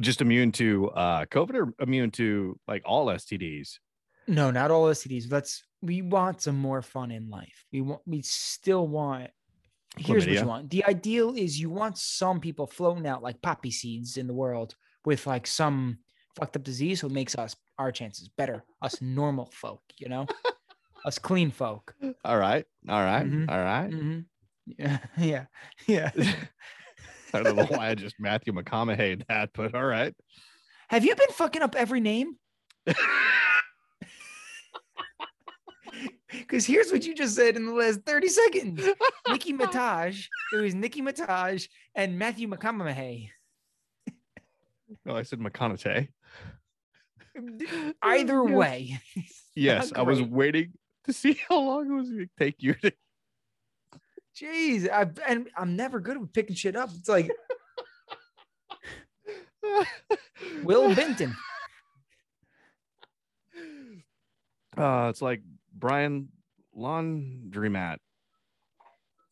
Just immune to uh, COVID or immune to like all STDs?
No, not all STDs. Let's we want some more fun in life. We want we still want here's what you want. The ideal is you want some people floating out like poppy seeds in the world with like some fucked up disease it makes us our chances better. Us normal folk, you know? <laughs> us clean folk.
All right. All right,
Mhm.
all right.
Mhm. <laughs> Yeah, yeah, yeah. <laughs>
I don't know why I just Matthew McConaughey that, but all right.
Have you been fucking up every name? Because here's what you just said in the last 30 seconds. <laughs> Nicki Minaj. It was Nicki Minaj and Matthew McConaughey.
No, I said McConaughey. <laughs>
Either way. <laughs>
Yes, I was waiting to see how long it was going to take you to.
Jeez, I, and I'm never good with picking shit up. It's like Will Benton.
Uh, it's like Brian Laundromat.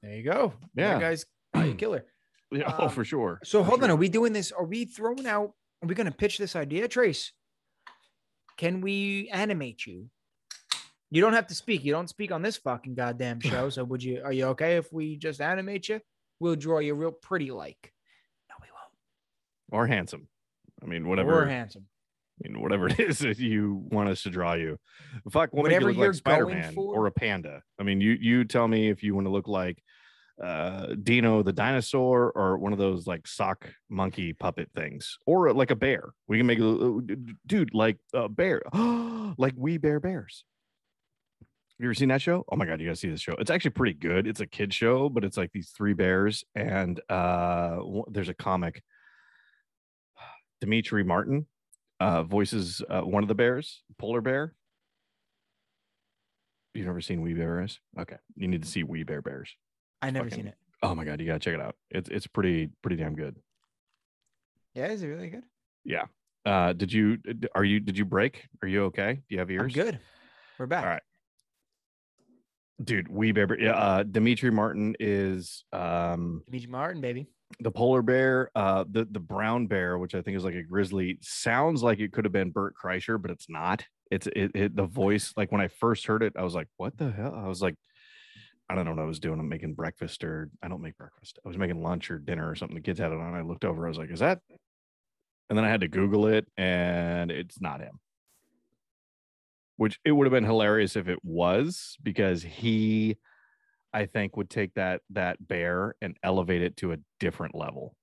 There you go.
Yeah.
That guy's <clears throat> killer. <clears throat>
Yeah, oh,
Um,
for sure.
So
for
hold on, are we doing this? Are we throwing out? Are we going to pitch this idea, Trace? Can we animate you? You don't have to speak. You don't speak on this fucking goddamn <laughs> show. So would you? Are you okay if we just animate you? We'll draw you real pretty, like. No, we won't.
or handsome. I mean, whatever.
Or handsome.
I mean, whatever it <laughs> is that you want us to draw you. Fuck, we'll
Whatever
make you
you're
look like Spider Man
for.
or a panda. I mean, you you tell me if you want to look like uh Dino the dinosaur or one of those like sock monkey puppet things or like a bear. We can make a uh, dude like a bear, <gasps> like We Bare Bears. You ever seen that show? Oh my god, you gotta see this show. It's actually pretty good. It's a kid show, but it's like these three bears, and uh there's a comic. <sighs> Demetri Martin uh, voices uh, one of the bears, polar bear. You've never seen We Bare Bears? Okay, you need to see We Bare Bears.
I never
fucking-
seen it.
Oh my god, you gotta check it out. It's it's pretty pretty damn good.
Yeah, is it really good?
Yeah. Uh, did you are you did you break? Are you okay? Do you have
I'm
ears?
good. We're back.
All right. Dude, We Bare. Bear yeah, uh, Demetri Martin is um
Demetri Martin, baby.
The polar bear, uh, the the brown bear, which I think is like a grizzly, sounds like it could have been Bert Kreischer, but it's not. It's it, it the voice. Like when I first heard it, I was like, "What the hell?" I was like, I don't know what I was doing. I'm making breakfast, or I don't make breakfast. I was making lunch or dinner or something. The kids had it on. I looked over. I was like, "Is that?" And then I had to Google it, and it's not him. Which it would have been hilarious if it was, because he I think would take that that bear and elevate it to a different level.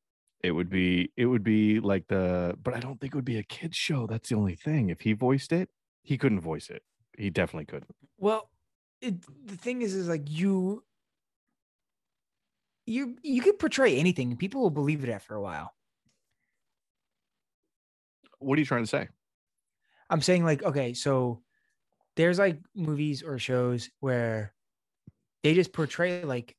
It would be it would be like the but I don't think it would be a kids show. That's the only thing. If he voiced it, he couldn't voice it. He definitely couldn't.
Well, it, the thing is, is like you, you, you could portray anything, and people will believe it after a while.
What are you trying to say?
I'm saying like, okay, so there's like movies or shows where they just portray like,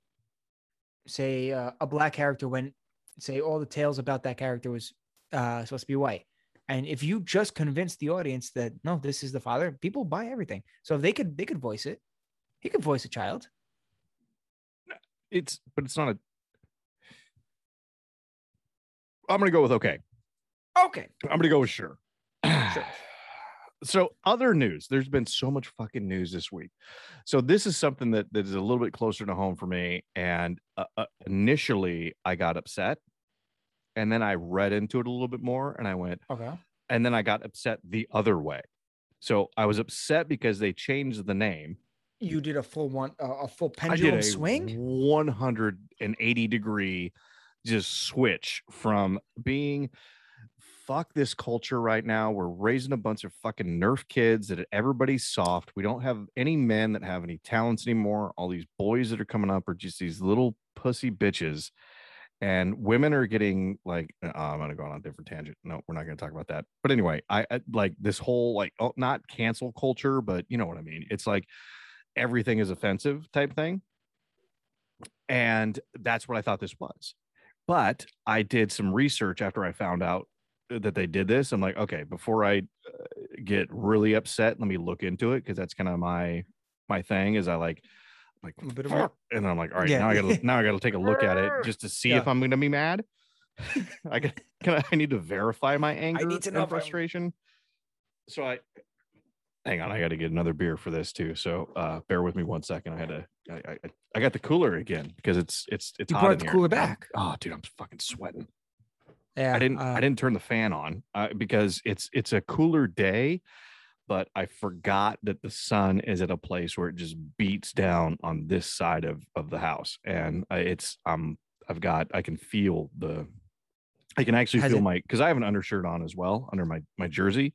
say, uh, a black character when, say, all the tales about that character was uh, supposed to be white. And if you just convince the audience that no, this is the father, people buy everything. So if they could, they could voice it. He could voice a child.
It's but it's not a I'm gonna go with okay.
Okay.
I'm gonna go with sure.
Sure. <clears throat>
So other news, there's been so much fucking news this week. So this is something that, that is a little bit closer to home for me. And uh, uh, initially I got upset and then I read into it a little bit more and I went,
Okay.
and then I got upset the other way. So I was upset because they changed the name.
You did a full one, uh, a full pendulum
a
swing.
180 degree just switch from being fuck this culture right now. We're raising a bunch of fucking nerf kids that everybody's soft. We don't have any men that have any talents anymore. All these boys that are coming up are just these little pussy bitches. And women are getting like, uh, I'm gonna go on a different tangent. No, we're not gonna talk about that. But anyway, I, I like this whole like, oh, not cancel culture, but you know what I mean. It's like everything is offensive type thing. And that's what I thought this was. But I did some research after I found out that they did this. I'm like, okay, before I uh, get really upset, let me look into it because that's kind of my my thing. Is I like like
A bit of
"Fuck," and I'm like, all right,
Yeah.
now I gotta <laughs> now I gotta take a look at it just to see if I'm gonna be mad. <laughs> I can, can I, I need to verify my anger I
need to know
and
if I'm-
frustration. So I hang on, I got to get another beer for this too. So uh bear with me one second. I had to I I, I got the cooler again because it's it's it's
You
hot
brought the
here.
cooler back.
Oh, dude, I'm fucking sweating.
Yeah,
I didn't
uh,
I didn't turn the fan on uh, because it's it's a cooler day, but I forgot that the sun is at a place where it just beats down on this side of of the house, and it's um I've got I can feel the I can actually feel
it-
my because I have an undershirt on as well under my my jersey,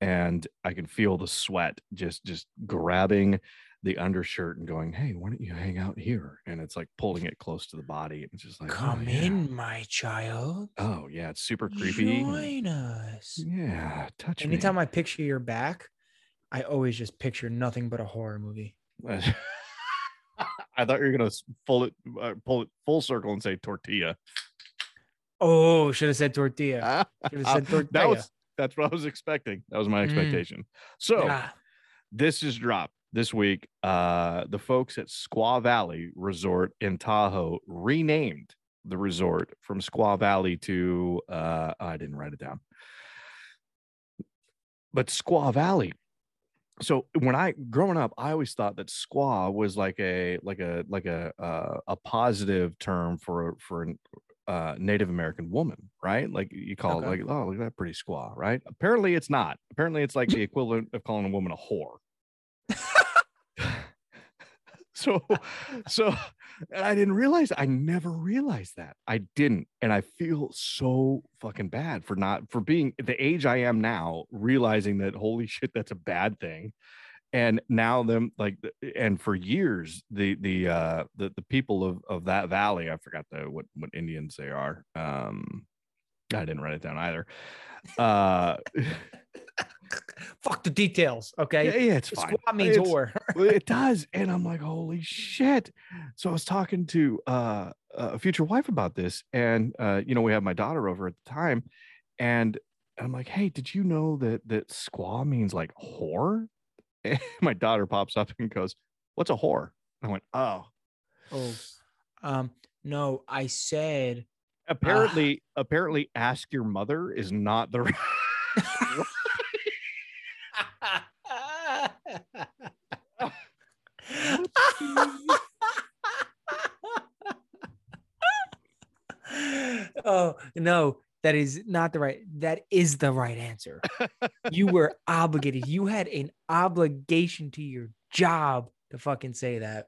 and I can feel the sweat just just grabbing the undershirt and going, hey, why don't you hang out here? And it's like pulling it close to the body. and It's just like, oh,
Come
yeah.
in, my child.
Oh yeah, it's super creepy.
Join us.
yeah, touch
Anytime
me.
I picture your back, I always just picture nothing but a horror movie. <laughs>
I thought you were gonna pull it, uh, pull it full circle and say tortilla.
Oh, should have said tortilla. <laughs> Should have said
that
tortilla.
was that's what I was expecting. That was my
Mm.
expectation. So
Ah,
this is dropped this week. Uh, the folks at Squaw Valley Resort in Tahoe renamed the resort from Squaw Valley to uh, I didn't write it down, but Squaw Valley. So when I growing up, I always thought that squaw was like a like a like a uh, a positive term for for an uh, Native American woman, right? Like you call
Okay.
it like, oh, look at that pretty squaw, right? Apparently, it's not. Apparently, it's like the equivalent of calling a woman a whore. So, so, I didn't realize. I never realized that. I didn't, and I feel so fucking bad for not for being the age I am now, realizing that holy shit, that's a bad thing. And now them like, and for years, the the uh the the people of of that valley, I forgot the what what Indians they are. Um, I didn't write it down either. Uh, <laughs>
Fuck the details. Okay.
yeah, yeah, it's fine.
Squaw means
It's-
whore. <laughs>
it <laughs> does and i'm like holy shit so i was talking to uh, a future wife about this and uh, you know we had my daughter over at the time and i'm like hey did you know that that squaw means like whore <laughs> and my daughter pops up and goes what's a whore i went oh
Oh, um, no, I said
apparently apparently ask your mother is not the
oh no, that is not the right. That is the right answer. You <laughs> were obligated. You had an obligation to your job to fucking say that.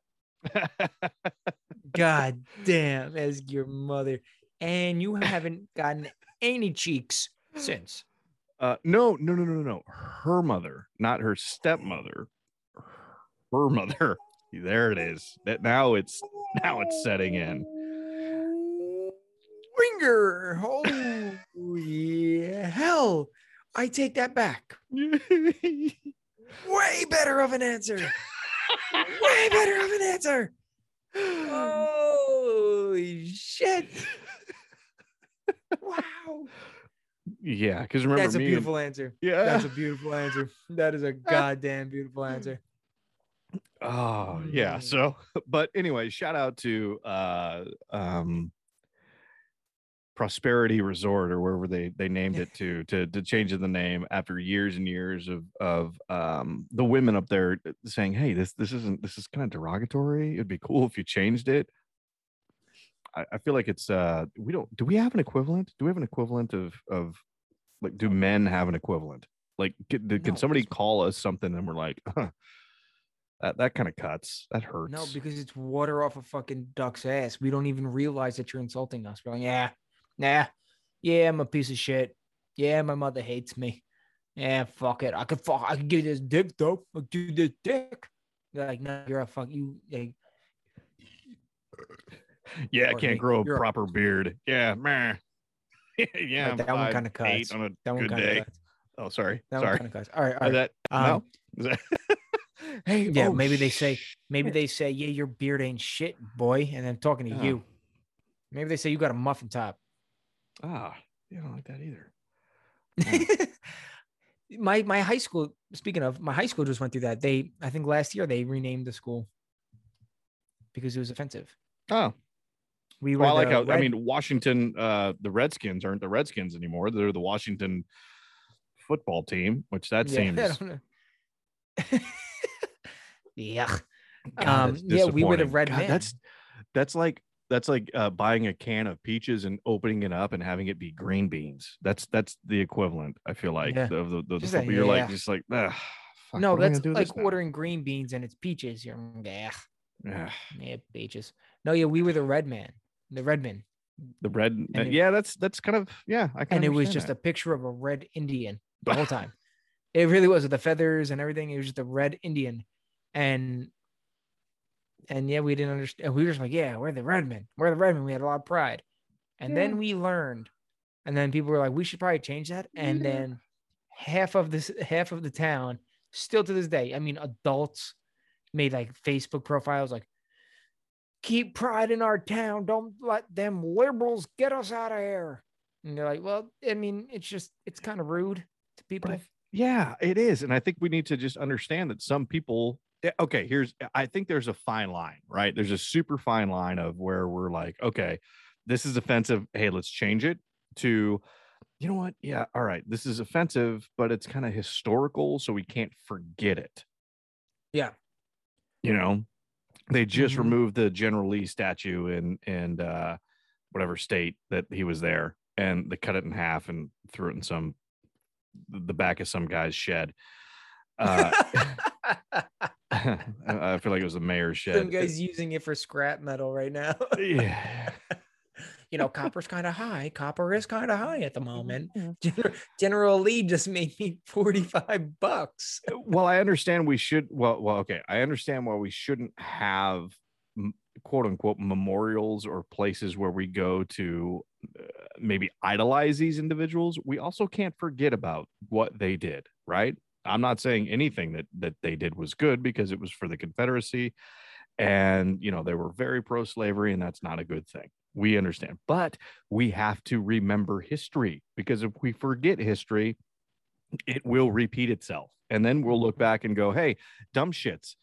God damn, as your mother, and you haven't gotten any cheeks since.
Uh, no, no, no, no, no. Her mother, not her stepmother. Her mother. <laughs> There it is. That now it's now it's setting in.
Ringer. Oh yeah. Hell, I take that back. <laughs> Way better of an answer. Way better of an answer. Holy shit. Wow.
yeah, because remember
That's a
me and-
beautiful answer.
yeah.
That's a beautiful answer. That is a <laughs> goddamn beautiful answer.
Oh yeah.
Mm.
So, but anyway, shout out to uh um Prosperity Resort or wherever they they named it to to to change the name after years and years of of um the women up there saying, hey, this this isn't this is kind of derogatory. It'd be cool if you changed it. I, I feel like it's uh we don't do we have an equivalent? Do we have an equivalent of of Like, do men have an equivalent? Like, can, can somebody call us something and we're like, huh, that that kind of cuts. That hurts.
No, because it's water off a fucking duck's ass. We don't even realize that you're insulting us. We're like, yeah, nah, yeah, I'm a piece of shit. Yeah, my mother hates me. Yeah, fuck it. I could fuck. I could give this dick though. I'll give you this dick. They're like, no, you're a fuck. You. Like, <laughs>
yeah, I can't
me,
grow a
you're a-
proper beard. Yeah, meh. <laughs> yeah,
Right,
I'm
that one kinda
eight
cuts.
on a
that one kind
of
of.
Oh, sorry,
That one kind of cuts. All right, all
Is that
Um,
no? That- <laughs> hey,
Yeah,
oh,
maybe they say, maybe they say, yeah, your beard ain't shit, boy, and I'm talking to
Oh.
you. Maybe they say you got a muffin top.
Ah, you don't like that either. <laughs>
my my high school. Speaking of, my high school just went through that. They, I think last year they renamed the school because it was offensive.
Oh,
We were
well, I like how I mean Washington. Uh, the Redskins aren't the Redskins anymore. They're the Washington football team, which that
Yeah, <laughs>
seems.
I don't know. <laughs> yeah.
God,
Um, yeah, we would
have
read.
God, That's that's like that's like uh, buying a can of peaches and opening it up and having it be green beans. That's that's the equivalent. I feel like
Yeah.
of the, the, the. You're like just like fuck,
no,
what am I
that's
gonna do with
like
this now?"
ordering green beans and it's peaches. You're yeah, yeah, peaches. No, yeah, we were the Red Man, the Redman,
the red. uh,
it-
yeah, that's that's kind of yeah. I
and it was just
that.
a picture of a red Indian the whole <laughs> time. It really was with the feathers and everything. It was just a red Indian, and and yeah, we didn't understand. We were just like, yeah, we're the Redmen. We're the Redmen. We had a lot of pride, and
Yeah.
then we learned, and then people were like, we should probably change that. And
Yeah.
then half of this, half of the town, still to this day, I mean, adults made like Facebook profiles like. Keep pride in our town. Don't let them liberals get us out of here. And they're like, well, I mean, it's just, it's kind of rude to people.
I- Yeah, it is. And I think we need to just understand that some people, okay, here's, I think there's a fine line, right? There's a super fine line of where we're like, okay, this is offensive. Hey, let's change it to, you know what? Yeah, all right, this is offensive, but it's kind of historical. So we can't forget it.
Yeah.
You know, they just
Mhm.
removed the General Lee statue in, and uh, whatever state that he was there and they cut it in half and threw it in some the back of some guy's shed. Uh, <laughs> <laughs> <laughs> <laughs> I I feel like it was the mayor's shed.
Some guy's using it for scrap metal right now.
yeah. <laughs>
you know, copper's kind of high. Copper is kind of high at the moment.
Mm-hmm, mm-hmm.
General, General Lee just made me <laughs> 45 bucks.
Uh, well, I understand we should. Well, well, okay. I understand why we shouldn't have quote unquote memorials or places where we go to uh, maybe idolize these individuals. We also can't forget about what they did, right? I'm not saying anything that that they did was good because it was for the Confederacy, and you know they were very pro-slavery, and that's not a good thing. We understand, but we have to remember history because if we forget history, it will repeat itself. And then we'll look back and go, hey, dumb shits.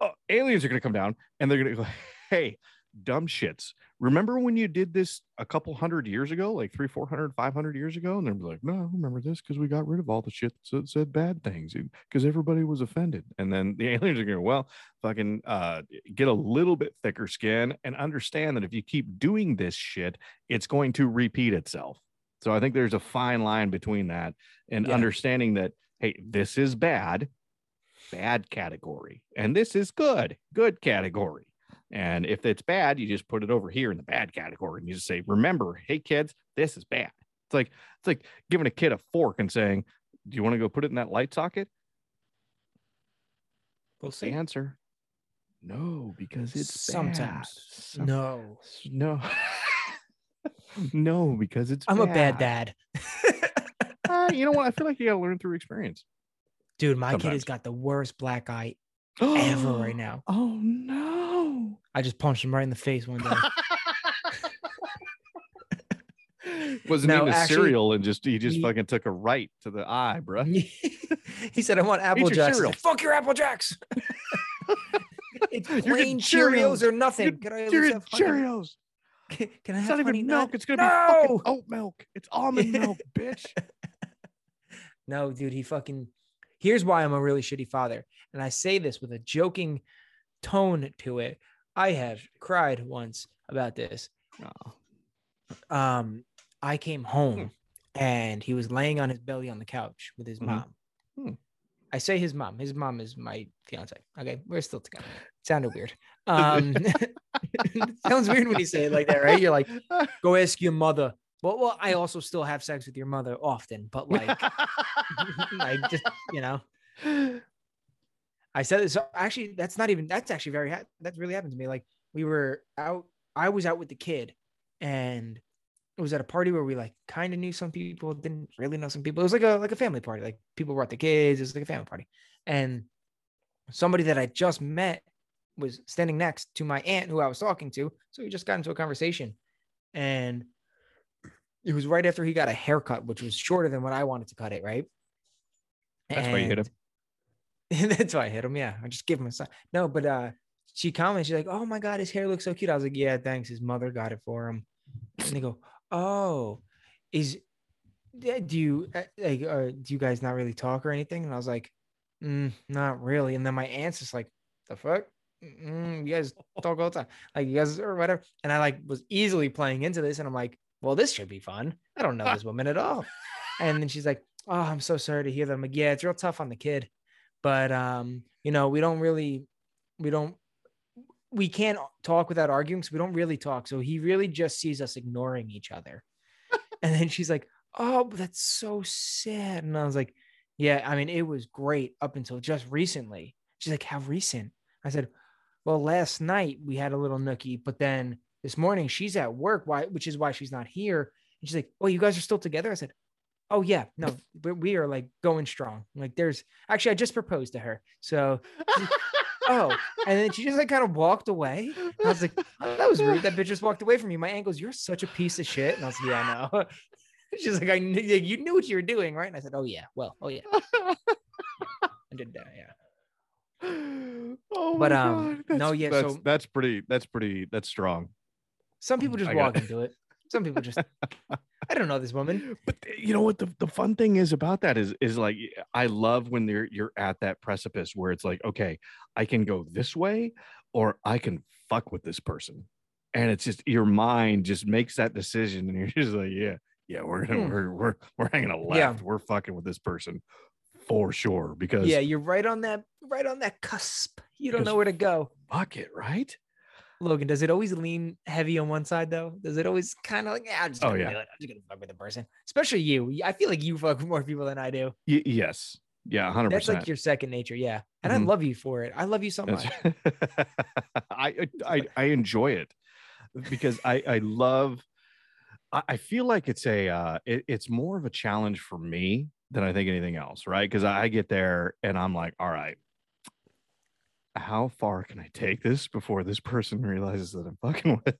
Uh, aliens are going to come down and they're going to go, <laughs> hey, dumb shits. Remember when you did this a couple hundred years ago, like three, 400, 500 years ago? And they're like, no, I remember this because we got rid of all the shit that said bad things because everybody was offended. And then the <laughs> aliens are going, well, fucking uh, get a little bit thicker skin and understand that if you keep doing this shit, it's going to repeat itself. So I think there's a fine line between that and
Yeah.
understanding that hey this is bad bad category and this is good good category and if it's bad you just put it over here in the bad category and you just say remember hey kids this is bad it's like it's like giving a kid a fork and saying do you want to go put it in that light socket
We'll
what's the answer no because it's bad.
Sometimes.
Some-
No.
no <laughs> no because it's
I'm a bad dad. <laughs>
Uh, you know what i feel like you gotta learn through experience
Dude, my kid has got the worst black eye <gasps> ever right now.
Oh no. <gasps>
I just punched him right in the face one day. <laughs>
Wasn't
No,
a
actually,
cereal and just he just
he-
fucking took a right to the eye, bro. <laughs>
he said, I want Apple
your
Jacks. Like, Fuck your Apple Jacks. <laughs> it's plain Cheerios
Cheerios.
or nothing.
You're-
Can I
You're
have
Cheerios.
Can, can I
It's
have
not even
nut?
milk. It's gonna be fucking oat milk. It's almond milk, bitch.
No, dude, he fucking. Here's why I'm a really shitty father. And I say this with a joking tone to it. I have cried once about this.
Oh.
Um, I came home and he was laying on his belly on the couch with his
Mhm.
mom.
Hmm.
I say his mom. His mom is my fiance. Okay, we're still together. It sounded weird. <laughs> Um, <laughs> sounds weird when you say it like that, right? You're like, go ask your mother. Well, well, I also still have sex with your mother often, but like, <laughs> I just, you know, I said this. Actually, that's not even. That's actually very. Ha- that's really happened to me. Like we were out. I was out with the kid, and it was at a party where we like kind of knew some people, didn't really know some people. It was like a like a family party. Like people brought the kids. It was like a family party, and somebody that I just met was standing next to my aunt who I was talking to. So we just got into a conversation, and it was right after he got a haircut, which was shorter than what I wanted to cut it. Right.
That's why you hit him.
And <laughs> that's why I hit him. Yeah. I just give him a sign. No, but uh she commented, she's like, Oh my god, his hair looks so cute. I was like, Yeah, thanks. His mother got it for him. And they go, Oh, is do you uh, like uh, do you guys not really talk or anything? And I was like, mm, not really. And then my aunt's just like, the fuck? Mm, you guys <laughs> talk all the time. Like you guys or whatever. And I like was easily playing into this, and I'm like, well, this should be fun. I don't know <laughs> this woman at all. And then she's like, Oh, I'm so sorry to hear that. I'm like, yeah, it's real tough on the kid but um you know we don't really we don't we can't talk without arguing so we don't really talk. So he really just sees us ignoring each other. <laughs> And then she's like oh but that's so sad. And i was like yeah i mean it was great up until just recently. She's like how recent? I said well last night we had a little nookie but then this morning she's at work why which is why she's not here. And she's like oh you guys are still together? I said oh yeah. No we, we are like going strong. Like there's actually i just proposed to her. So oh and then she just like kind of walked away. And i was like oh, that was rude. That bitch just walked away from me my ankles, you're such a piece of shit. And i was like yeah i know. <laughs> She's like i knew you knew what you were doing right? And i said oh yeah. Well oh yeah. I did that yeah.
Oh
But, um,
God.
no, yeah,
that's,
so-
that's pretty that's pretty that's strong.
Some people just
I
walk into it some people just i don't know this woman. <laughs>
But you know what? The, the fun thing is about that is is like i love when you're you're at that precipice where it's like okay i can go this way or i can fuck with this person. And it's just your mind just makes that decision and <laughs> you're just like yeah yeah we're gonna
Hmm.
we're, we're we're hanging a left.
Yeah.
we're fucking with this person for sure because
yeah you're right on that right on that cusp. You don't know where to go.
fuck it right
Logan, does it always lean heavy on one side though? Does it always kind of like, yeah, I'm just
Oh,
gonna,
yeah.
do it. I'm just gonna fuck with the person, especially you. I feel like you fuck with more people than I do.
Y- yes yeah 100%
That's like your second nature, yeah. And
Mhm.
I love you for it. I love you so much. <laughs>
I, I I enjoy it because I I love. I I feel like it's a uh, it, it's more of a challenge for me than I think anything else, right? Because I get there and I'm like, all right, how far can I take this before this person realizes that I'm fucking <laughs> with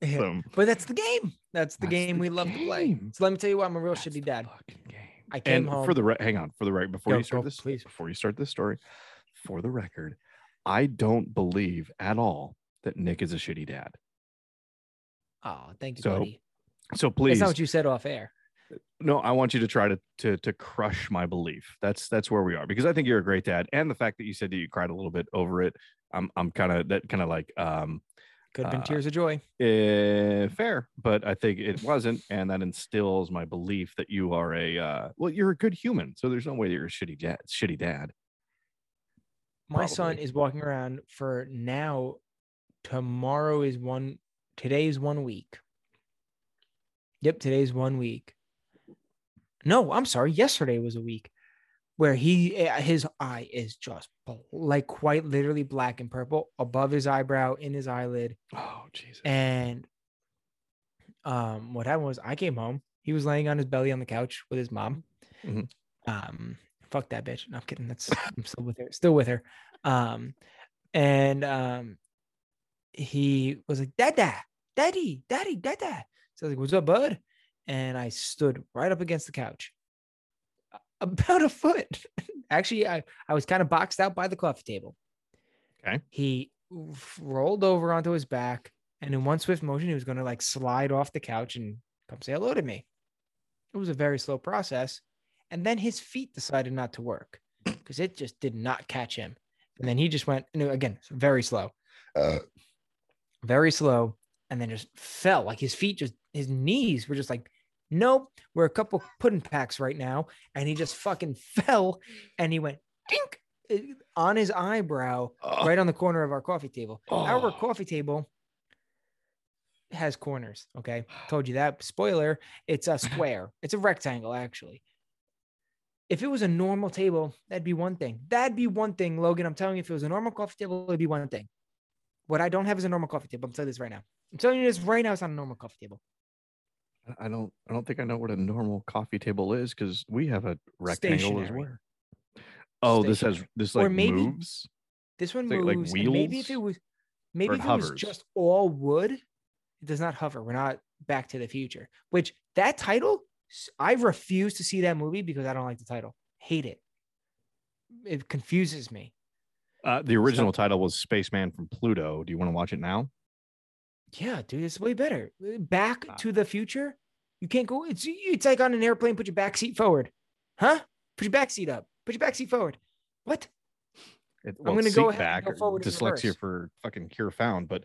them?
But that's the game. That's the
That's
game
the
we love to play. So let me tell you what, I'm a real
That's
shitty dad.
fucking game.
I came
and
home.
for the re- hang on for the right before
Go,
you start
go,
this
please.
before you start this story for the record i don't believe at all that nick is a shitty dad
oh, thank you,
So,
buddy.
so
That's not what you said off air.
No i want you to try to to to crush my belief that's that's where we are because i think you're a great dad and the fact that you said that you cried a little bit over it i'm i'm kind of that kind of like um
Could have been
uh,
tears of joy.
eh, fair but i think it wasn't and that instills my belief that you are a uh well you're a good human so there's no way you're a shitty dad shitty dad
My son is walking around for now. Tomorrow is one. Today is one week. Yep, today's one week. No, I'm sorry. Yesterday was a week where he eh, his eye is just like quite literally black and purple above his eyebrow, in his eyelid,
oh jesus
and um, what happened was I came home. He was laying on his belly on the couch with his mom.
Mhm.
Um, fuck that bitch. No, I'm kidding. That's I'm still with her. Still with her. Um, and um, he was like, "Dada, daddy, daddy, dada." So I was like, "What's up, bud?" And I stood right up against the couch, <laughs> about a foot. <laughs> Actually, I I was kind of boxed out by the coffee table.
Okay.
He rolled over onto his back, and in one swift motion, he was going to like slide off the couch and come say hello to me. It was a very slow process. And then his feet decided not to work <clears throat> because it just did not catch him. And then he just went, no, again, very slow, uh. very slow, and then just fell. Like his feet just, his knees were just like Nope, we're a couple pudding packs right now. And he just fucking <laughs> fell and he went dink eh, on his eyebrow
Oh,
right on the corner of our coffee table. Our
Oh.
coffee table has corners. Okay. Told you that. Spoiler, it's a square, <sighs> it's a rectangle, actually. If it was a normal table, that'd be one thing. That'd be one thing, Logan. I'm telling you, if it was a normal coffee table, it'd be one thing. What I don't have is a normal coffee table. I'm telling you this right now. I'm telling you this right now. It's not a normal coffee table.
I don't. I don't think I know what a normal coffee table is because we have a rectangle as well. Oh, this has this
Or
like
maybe-
moves.
This one
Is it, like,
moves. maybe if it was, maybe
it
if it was just all wood, it does not hover. We're not Back to the Future. Which that title, I refuse to see that movie because I don't like the title. Hate it. It confuses me.
Uh, the original title was Spaceman from Pluto. Do you want to watch it now?
Yeah, dude, it's way better. Uh, Back
Ah.
to the Future. You can't go. It's it's like on an airplane. Put your back seat forward, huh? Put your back seat up. Put your back seat forward. What?
It,
I'm gonna go ahead and
back
go
or
forward
dyslexia for fucking cure found, but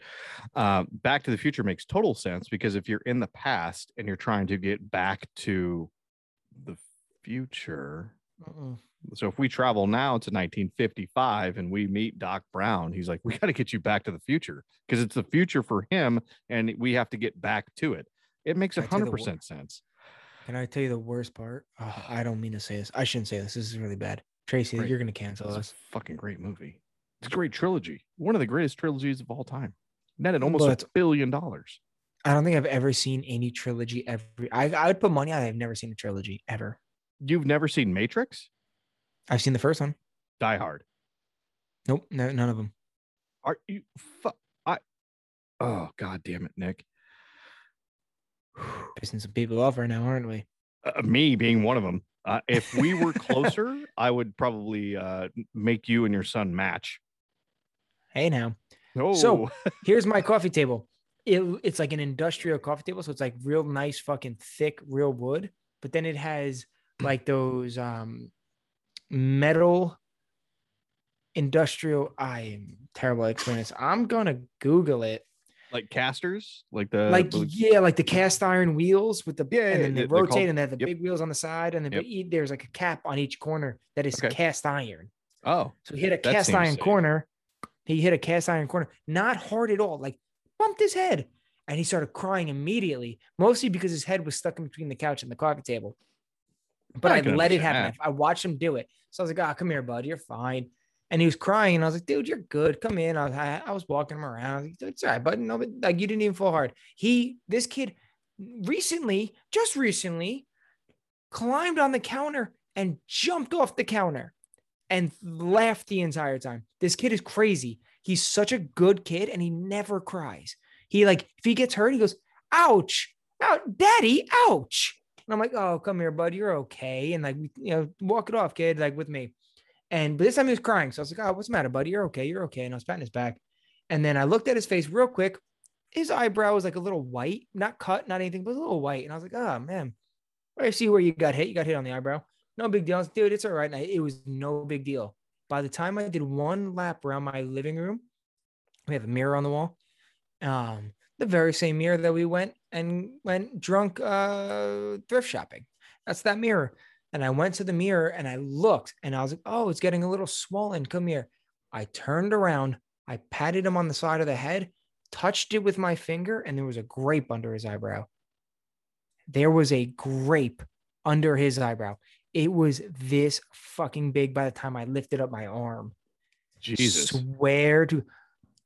uh, Back to the Future makes total sense because if you're in the past and you're trying to get back to the future,
Mm-mm.
So if we travel now to 1955 and we meet Doc Brown, he's like, "We got to get you back to the future because it's the future for him, and we have to get back to it." It makes
Can I tell you the
hundred
wor-
percent sense.
Can I tell you the worst part? Oh, I don't mean to say this. I shouldn't say this. This is really bad. Tracy,
Great.
you're gonna cancel
It's a
us.
fucking great movie. It's a great trilogy. One of the greatest trilogies of all time. Netted almost
But-
a billion dollars.
I don't think I've ever seen any trilogy ever. I, I would put money on I've never seen a trilogy ever.
You've never seen Matrix?
I've seen the first one.
Die Hard.
Nope, no, none of them.
Are you? Fu- I. Oh God damn it, Nick. <sighs>
Pissing some people off right now, aren't we?
Uh, me being one of them. Uh, if we were closer, <laughs> I would probably uh, make you and your son match.
Hey now.
Oh,
So <laughs> here's my coffee table. It, it's like an industrial coffee table, so it's like real nice, fucking thick, real wood. But then it has like those um metal industrial. I'm terrible at explaining this. I'm gonna Google it.
like casters, like the
like
the-
yeah, like the cast iron wheels with the
Yeah,
and then they
they're
rotate
called-
and they have the
yep.
big wheels on the side, and then
Yep.
there's like a cap on each corner that is
Okay.
cast iron.
oh,
So he hit a cast iron
safe.
corner. He hit a cast iron corner, not hard at all, like bumped his head. And he started crying immediately, mostly because his head was stuck in between the couch and the coffee table. But
I
let it happen. I I watched him do it. So I was like, ah, come here, bud. You're fine. And he was crying. And I was like, dude, you're good. Come in. I was, I, I was walking him around. I was like, "Dude, it's all right, bud. No, but like you didn't even fall hard. He, this kid recently, just recently, climbed on the counter and jumped off the counter and laughed the entire time. This kid is crazy. He's such a good kid and he never cries. He like if he gets hurt, he goes, ouch, ouch, daddy, ouch. And I'm like, oh, come here, bud. You're okay. And like, you know, walk it off, kid, like with me. And but this time he was crying. So I was like, oh, what's the matter, buddy? You're okay. You're okay. And I was patting his back. And then I looked at his face real quick. His eyebrow was like a little white, not cut, not anything, but a little white. And I was like, oh man, I see where you got hit. You got hit on the eyebrow. No big deal. Was, Dude, it's all right. And I- it was no big deal. By the time I did one lap around my living room, we have a mirror on the wall. Um, the very same mirror that we went and went drunk uh thrift shopping. That's that mirror. And I went to the mirror and I looked and I was like, oh, it's getting a little swollen. Come here. I turned around, I patted him on the side of the head, touched it with my finger, and there was a grape under his eyebrow. There was a grape under his eyebrow. It was this fucking big by the time I lifted up my arm.
Jesus.
Swear to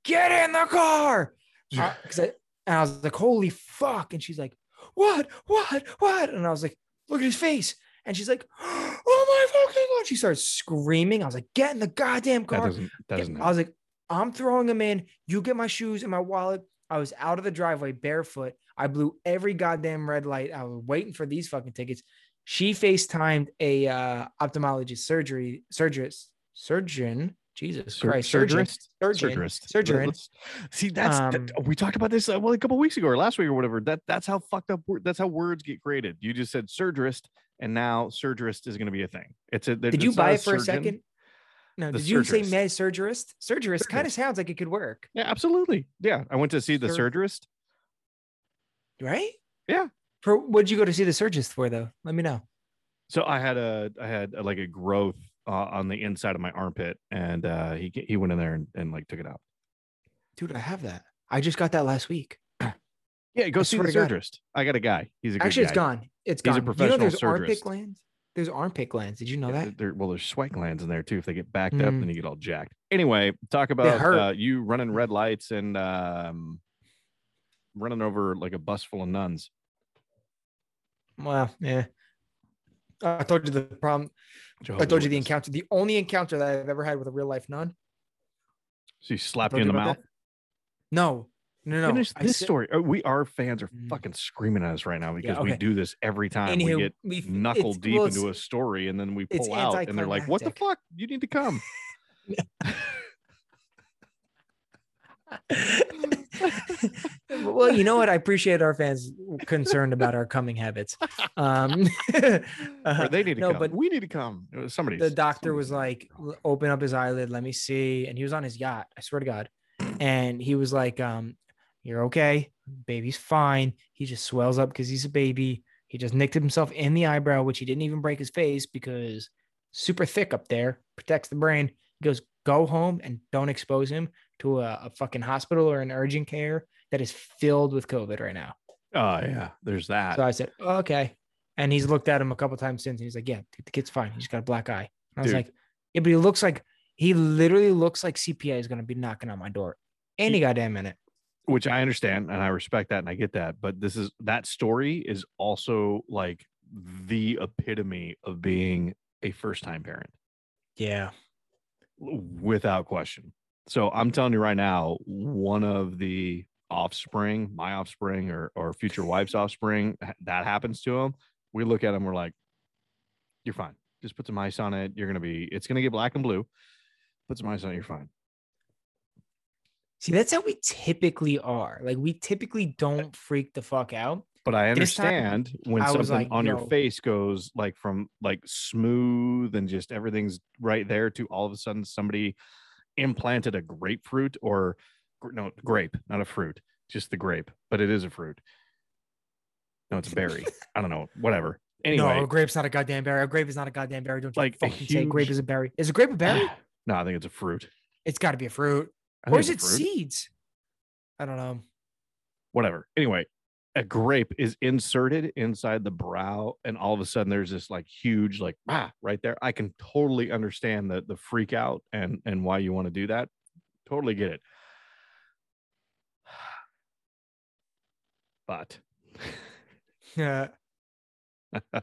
get in the car. Uh, 'cause I, and I was like, holy fuck. And she's like, what, what, what? And I was like, look at his face. And she's like, <gasps> oh my fucking God. She starts screaming. I was like, get in the goddamn
that
car.
doesn't. That doesn't.
I was like, I'm throwing him in. You get my shoes and my wallet. I was out of the driveway barefoot. I blew every goddamn red light. I was waiting for these fucking tickets. She FaceTimed a uh, ophthalmologist surgery surgeon surgeon. Jesus
Sur-
Christ, surgeon,
surgerist?
surgeon,
Surgerist.
surgeon.
See, that's that-
Um,
we talked about this uh, well a couple weeks ago or last week or whatever. That that's how fucked up. That's how words get created. You just said surgerist, and now surgerist is going to be a thing. It's a.
Did you buy it for a second? No,
The
did you say med surgerist? Surgerist kind of sounds like it could work,
Yeah, absolutely. Yeah, I went to see the
Sur-
surgerist.
right?
Yeah.
For what'd you go to see the surgeons for though? Let me know.
So I had a I had a, like a growth uh, on the inside of my armpit, and uh, he he went in there and, and like took it out.
Dude, I have that. I just got that last week. <clears throat>
Yeah, go
I
see the
God.
I got a guy. He's a good
Actually,
guy.
it's gone. It's gone.
He's a
you know
professional
there's armpit glands? There's armpit glands. Did you know
Yeah,
that?
There, well, there's sweat glands in there too. If they get backed up,
Mm.
then you get all jacked. Anyway, talk about uh, you running red lights and um, running over like a bus full of nuns.
Well, yeah. I told you the problem. I told you the encounter. The only encounter that I've ever had with a real life nun.
So you slapped you in the mouth.
that? No, no, no.
Finish this story. Uh, We our fans are
Mm.
fucking screaming at us right now because we
okay.
do this every time
Anywho,
we get
we
knuckle deep
well,
into a story and then we pull out and they're like, "What the fuck? You need to come." <laughs> <laughs> <laughs>
well, you know what? I appreciate our fans concerned about our coming habits. Um, <laughs> uh,
they need to
no,
come.
but
we need to come. Somebody.
the doctor was like, open up his eyelid, let me see. And he was on his yacht. I swear to God. And he was like, um, you're okay. Baby's fine. He just swells up because he's a baby. He just nicked himself in the eyebrow, which he didn't even break his face because super thick up there protects the brain. He goes, go home and don't expose him to a, a fucking hospital or an urgent care that is filled with COVID right now.
Oh yeah, there's that.
So I said, okay. And he's looked at him a couple times since. And he's like, yeah, dude, the kid's fine. He's got a black eye. And I was
Dude.
like, yeah, but he looks like he literally looks like CPA is going to be knocking on my door any goddamn minute.
which I understand and I respect that and I get that. But this is that story is also like the epitome of being a first time parent
Yeah.
Without question. So I'm telling you right now, one of the offspring, my offspring or or future wife's <laughs> offspring, that happens to him. We look at him, we're like, you're fine. Just put some ice on it. You're gonna be, it's gonna get black and blue. Put some ice on it, you're fine.
See, that's how we typically are. Like, we typically don't freak the fuck out.
But I
This time,
understand when
I
something
like,
on your face goes like from like smooth and just everything's right there to all of a sudden somebody implanted a grapefruit or no grape, not a fruit, just the grape, but it is a fruit. No, it's a berry. <laughs> I don't know, whatever. Anyway,
no, a grape's not a goddamn berry. A grape is not a goddamn berry. Don't you
Like
fucking say grape is a berry. Is a grape a berry? <sighs>
no, I think it's a fruit.
it's got to be a fruit. Or is it
fruit.
seeds? I don't know.
whatever. Anyway, a grape is inserted inside the brow, and all of a sudden there's this like huge, like ah, right there. I can totally understand the the freak out and and why you want to do that. Totally get it. But
Yeah. <laughs>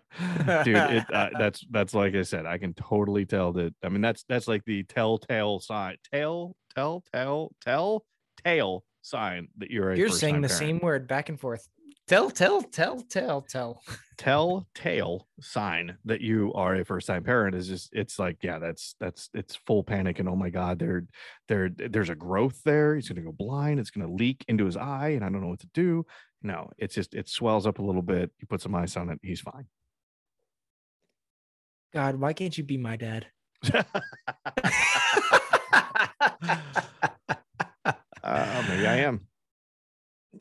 dude, it uh, <laughs> that's that's like I said, I can totally tell that. I mean, that's that's like the telltale sign, tell, tell, tell, tell, tale sign that you're a
You're saying the
parent.
same word back and forth. Tell, tell, tell, tell, tell.
telltale sign that you are a first time parent is just it's like yeah that's that's it's full panic and oh my god there there there's a growth there. He's gonna go blind. It's gonna leak into his eye and i don't know what to do. No it's just it swells up a little bit. You put some ice on it. He's fine.
God, why can't you be my dad? <laughs> <laughs>
uh, maybe i am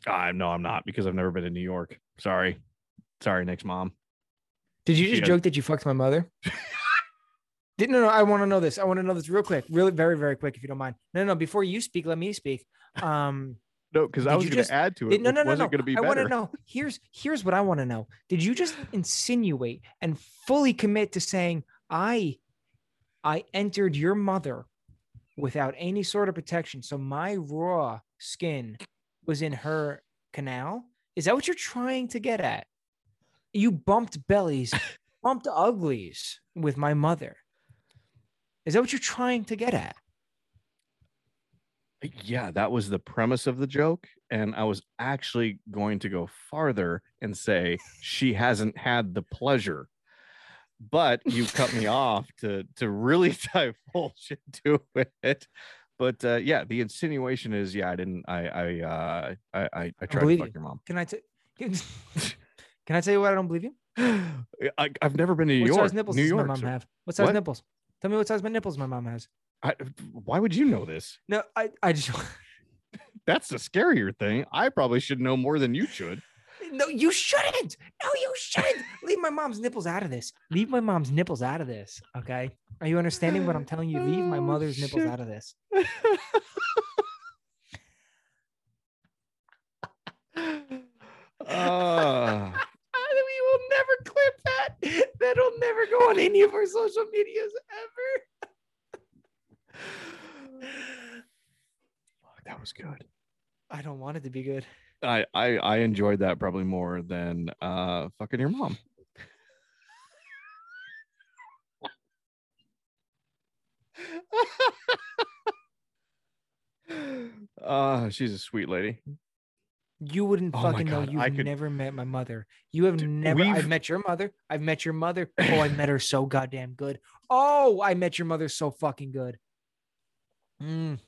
i no i'm not because i've never been to new york sorry sorry nick's mom
Did you just
had-
joke that you fucked my mother? <laughs> Did no, no. I want to know this. I want to know this real quick, really, very, very quick, if you don't mind. No, no, no. Before you speak, let me speak. Um, <laughs>
no because i was gonna
just-
add to it
did- no, no, no, no.
gonna be
I want to know. Here's here's what I want to know. Did you just <laughs> insinuate and fully commit to saying I, I entered your mother without any sort of protection, so my raw skin was in her canal? Is that what you're trying to get at? You bumped bellies, <laughs> bumped uglies with my mother. Is that what you're trying to get at?
yeah, that was the premise of the joke. And I was actually going to go farther and say she hasn't had the pleasure. But you cut me <laughs> off to to really <laughs> divulge into it. But uh, yeah, the insinuation is yeah, I didn't I I uh I I, I tried to fuck
you.
your mom.
Can I tell? <laughs> <laughs> Can I tell you what I don't believe you?
I, I've never been to New
what
York.
What size nipples
New
does
York.
my mom
so
have? What size
What?
nipples? Tell me what size my nipples my mom has.
I, why would you know this?
No, I, I just <laughs>
That's the scarier thing. I probably should know more than you should.
No, you shouldn't. No, you shouldn't. Leave my mom's nipples out of this. Leave my mom's nipples out of this. Okay. Are you understanding what I'm telling you? Leave my
Oh,
mother's nipples out of this.
Uh, <laughs> <laughs>
we will never clip that. That'll never go on any of our social medias ever. <sighs>
that was good.
I don't want it to be good.
I, I I enjoyed that probably more than uh fucking your mom. uh <laughs> she's a sweet lady.
You wouldn't
Oh
fucking know. You've
I could-
never met my mother. You have
Dude,
never. I've
we've-
met your mother. I've met your mother. <laughs> Oh, I met her so goddamn good. Oh, I met your mother so fucking good. Mm.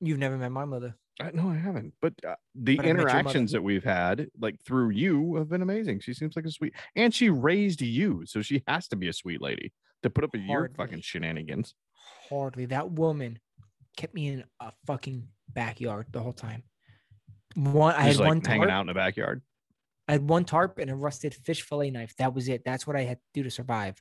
You've never met my mother.
I, no, I haven't. But uh, the
But I met your mother.
interactions that we've had, like through you, have been amazing. She seems like a sweet, and she raised you, so she has to be a sweet lady to put up with your fucking shenanigans.
Hardly. That woman kept me in a fucking backyard the whole time. One, I had
like
one
hanging out in the backyard.
I had one tarp and a rusted fish fillet knife. That was it. That's what I had to do to survive.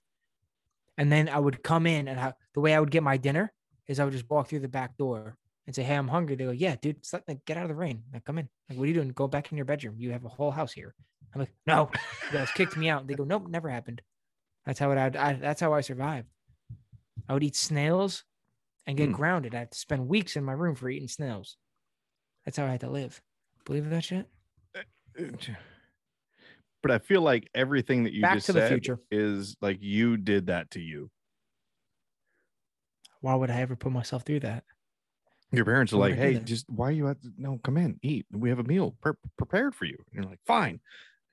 And then I would come in, and I, the way I would get my dinner is I would just walk through the back door and say, "Hey, I'm hungry." They go, "Yeah, dude, it's like, like, get out of the rain. Like, come in. Like, what are you doing? Go back in your bedroom. You have a whole house here." I'm like, "No." You guys kicked me out. They go, "Nope, never happened." That's how it. I, I that's how I survived. I would eat snails and get
Hmm.
grounded. I had to spend weeks in my room for eating snails. That's how I had to live. Believe that shit?
But I feel like everything that you
Back
just
to the
said
future.
is like you did that to you.
Why would I ever put myself through that?
Your parents are
oh would
like, "Hey,
that?
just why are you at? to no come in, eat. We have a meal pre- prepared for you." And you're like, "Fine,"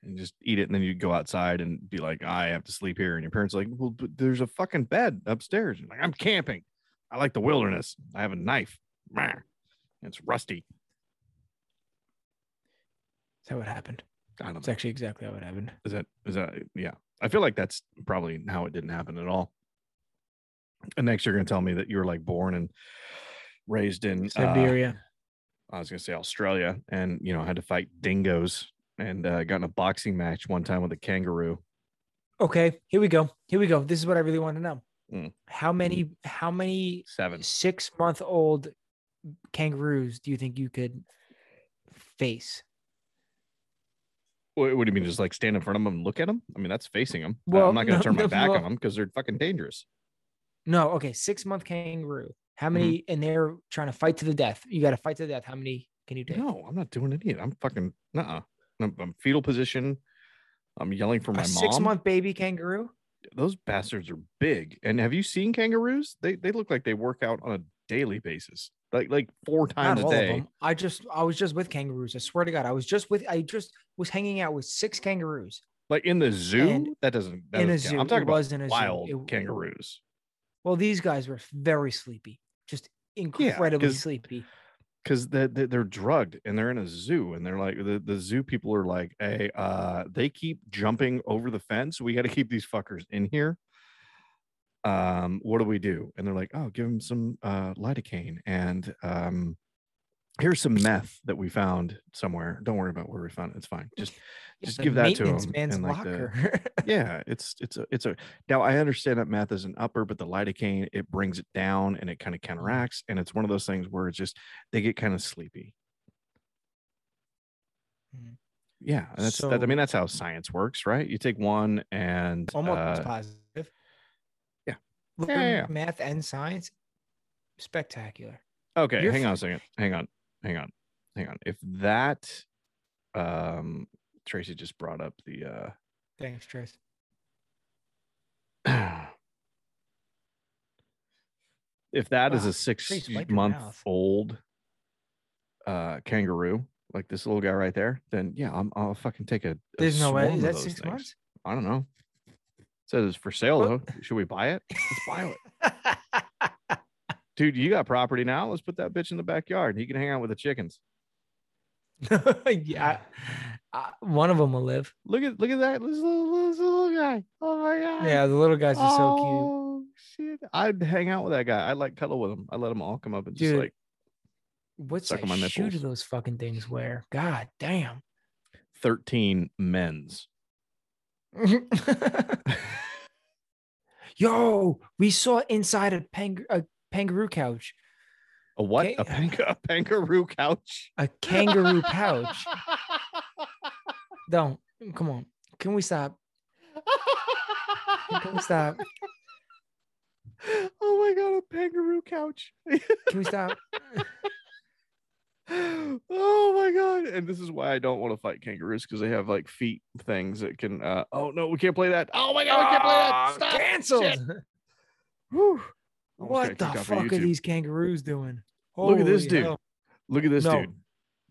and just eat it. And then you go outside and be like, "I have to sleep here." And your parents are like, "Well, but there's a fucking bed upstairs." And like, "I'm camping. I like the wilderness. I have a knife. It's rusty."
That's how it happened.
I don't
It's
know.
actually exactly how it happened.
Is that is that yeah? I feel like that's probably how it didn't happen at all. And next, you're gonna tell me that you were like born and raised in uh,
Siberia.
I was gonna say Australia, and you know had to fight dingoes and uh, got in a boxing match one time with a kangaroo.
okay, here we go. Here we go. This is what I really want to know.
Mm.
How many how many
Seven.
six month old kangaroos do you think you could face?
What, what do you mean? Just like stand in front of them and look at them? I mean, that's facing them.
Well,
I'm not gonna
no,
turn my
no,
back on them because they're fucking dangerous.
No, okay, six month kangaroo. How
Mm-hmm.
many? And they're trying to fight to the death. You got to fight to the death. How many can you take?
No, I'm not doing any it. I'm fucking uh. I'm, I'm fetal position. I'm yelling for my
a
mom.
six month baby kangaroo.
those bastards are big. And have you seen kangaroos? They they look like they work out on a daily basis, like like four times
Not
a day.
them. I just I was just with kangaroos. I swear to God, I was just with I just was hanging out with six kangaroos.
Like in the zoo,
And
that doesn't. That
in a
doesn't count. I'm talking about
was in a zoo.
wild
It-
kangaroos.
Well, these guys were very sleepy, just incredibly
'cause-
sleepy.
because they, they, they're drugged and they're in a zoo and they're like the, the zoo people are like hey uh they keep jumping over the fence. We got to keep these fuckers in here. Um what do we do? And they're like oh give them some uh lidocaine and um here's some meth that we found somewhere don't worry about where we found it it's fine just just
the
give that to him and like the <laughs> yeah it's it's a it's a now i understand that meth is an upper but the lidocaine it brings it down and it kind of counteracts and it's one of those things where it's just they get kind of sleepy
Mhm.
yeah that's that, i mean that's how science works right you take one and
Almost
uh,
positive.
yeah. Yeah, yeah, yeah.
math and science, spectacular.
okay
you're
hang on a second hang on hang on hang on if that um tracy just brought up the uh
Thanks, Trace. <clears throat>
if that is
Wow.
a six month old uh kangaroo like this little guy right there then yeah I'm, i'll fucking take a, a
There's no way. Is that six
things.
months?
i don't know says it's for sale though <laughs> should we buy it let's buy it <laughs> dude you got property now let's put that bitch in the backyard he can hang out with the chickens
yeah, I, one of them will live.
look at look at that this little, this little guy oh my god
Yeah, the little guys are so cute.
oh shit i'd hang out with that guy i'd like cuddle with him i let them all come up and just
Dude,
like
What's
suck my
size shoe do those fucking things wear? God damn.
13 men's. <laughs> <laughs>
Yo, we saw inside a, pang- a kangaroo couch,
A what?
Okay.
A, pang- a kangaroo couch?
a kangaroo pouch. <laughs> Don't come on. Can we stop? Can we stop?
oh my god, a kangaroo couch.
Can we stop? <laughs>
oh my god. And this is why I don't want to fight kangaroos because they have like feet things that can uh oh no, we can't play that. Oh my god, we can't play that.
Ah,
Stop.
Canceled.
Whew.
What the fuck are these kangaroos doing?
Look at this dude.
hell.
Look at this
No,
dude.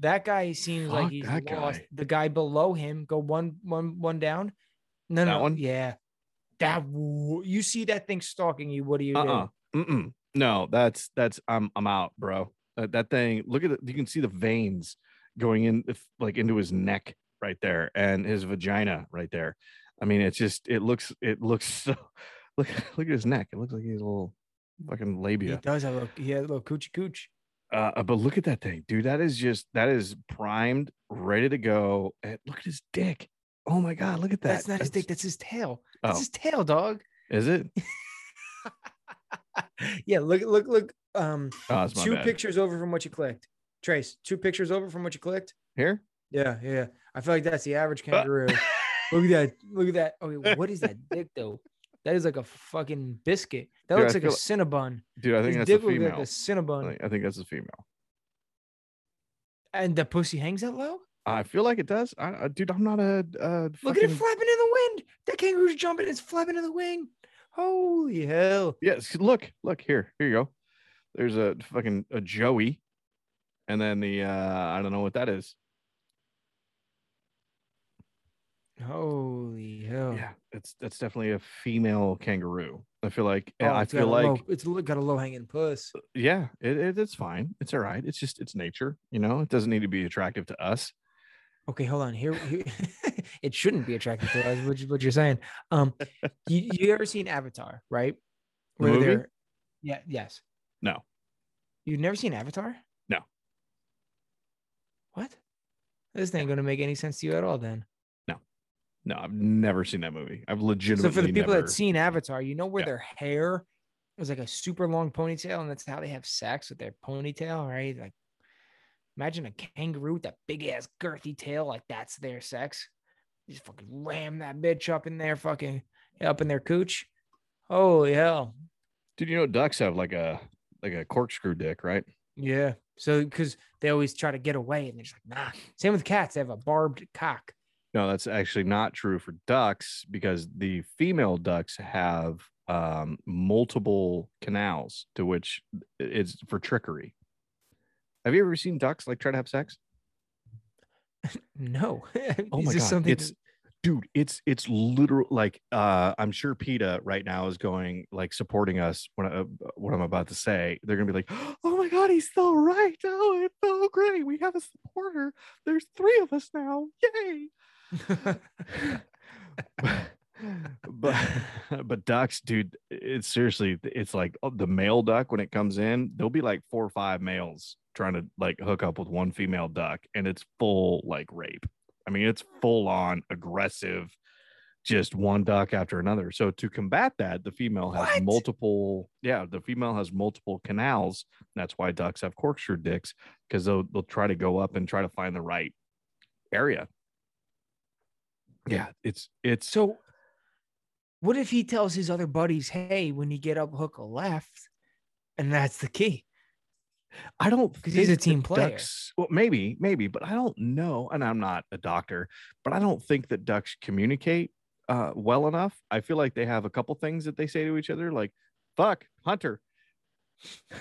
That guy seems like he's lost.
guy.
The guy below him go one one one down. No,
That
no,
one?
yeah. That you see that thing stalking you. What do you
Uh-uh.
do?
Mm-mm. No, that's that's I'm I'm out, bro. That, that thing. Look at it. You can see the veins going in, like into his neck right there, and his vagina right there. I mean, it's just it looks it looks <laughs> so. Look look at his neck. It looks like he's a little fucking labia.
He does have a he has a little coochie cooch.
Uh, uh, but look at that thing, dude. That is just that is primed, ready to go. And look at his dick. Oh my god, look at that.
That's not his dick. That's his tail. That's
Oh.
his tail, dog.
Is it? <laughs>
yeah, look, look, look. Um,
Oh, that's
two
bad.
pictures over from what you clicked. Trace, two pictures over from what you clicked.
Here.
Yeah, yeah. I feel like that's the average
Uh.
kangaroo. <laughs> look at that. Look at that. Okay, what is that dick though? That is like a fucking biscuit. That
Dude,
looks
I
like a cinnabon.
Dude, I think
His
that's a female.
like a
I
cinnabon.
think, I think that's a female.
And the pussy hangs that low?
I feel like it does. I, I dude, I'm not a. Uh,
Look at it flapping in the wind. That kangaroo's jumping. It's flapping in the wing. Holy hell.
Yes, look, look here. Here you go. There's a fucking a Joey, and then the uh I don't know what that is.
Holy hell.
Yeah, it's that's definitely a female kangaroo. I feel like
Oh,
I feel like
low, it's got a low hanging puss.
yeah, it, it it's fine. It's all right. It's just it's nature. You know, it doesn't need to be attractive to us.
Okay, hold on. Here, here <laughs> it shouldn't be attractive to us, which is what you're saying. Um, <laughs> you, you ever seen Avatar, right?
The movie?
yeah, yes.
No.
You've never seen Avatar?
No.
What? This ain't gonna make any sense to you at all then.
No, I've never seen that movie. I've legitimately.
So for the people
never,
that seen Avatar, you know where
Yeah.
their hair was like a super long ponytail, and that's how they have sex with their ponytail, right? Like imagine a kangaroo with that big ass girthy tail, like that's their sex. You just fucking ram that bitch up in there, fucking up in their cooch. Holy hell.
Dude, you know ducks have like a like a corkscrew dick, right?
Yeah. So because they always try to get away and they're just like, nah. Same with cats, they have a barbed cock.
No, that's actually not true for ducks because the female ducks have um, multiple canals to which it's for trickery. Have you ever seen ducks like try to have sex? <laughs>
No. <laughs>
Oh my god,
something
it's dude, it's it's literal like uh I'm sure PETA right now is going like supporting us when I, what I'm about to say. They're gonna be like, <gasps> oh my god, he's so right. Oh, it's so great. We have a supporter. There's three of us now. Yay. <laughs> but but ducks, dude, it's seriously, it's like oh, the male duck when it comes in, there'll be like four or five males trying to like hook up with one female duck, and it's full like rape. I mean, it's full on aggressive, just one duck after another. So to combat that, the female has
What?
multiple, yeah, the female has multiple canals. That's why ducks have corkscrew dicks because they'll they'll try to go up and try to find the right area. Yeah, it's it's
So, what if he tells his other buddies, "Hey, when you get up, hook a left," and that's the key?
I don't
because he's a team player.
Ducks, well, maybe, maybe, but I don't know. And I'm not a doctor, but I don't think that ducks communicate uh, well enough. I feel like they have a couple things that they say to each other, like "fuck, hunter." <laughs>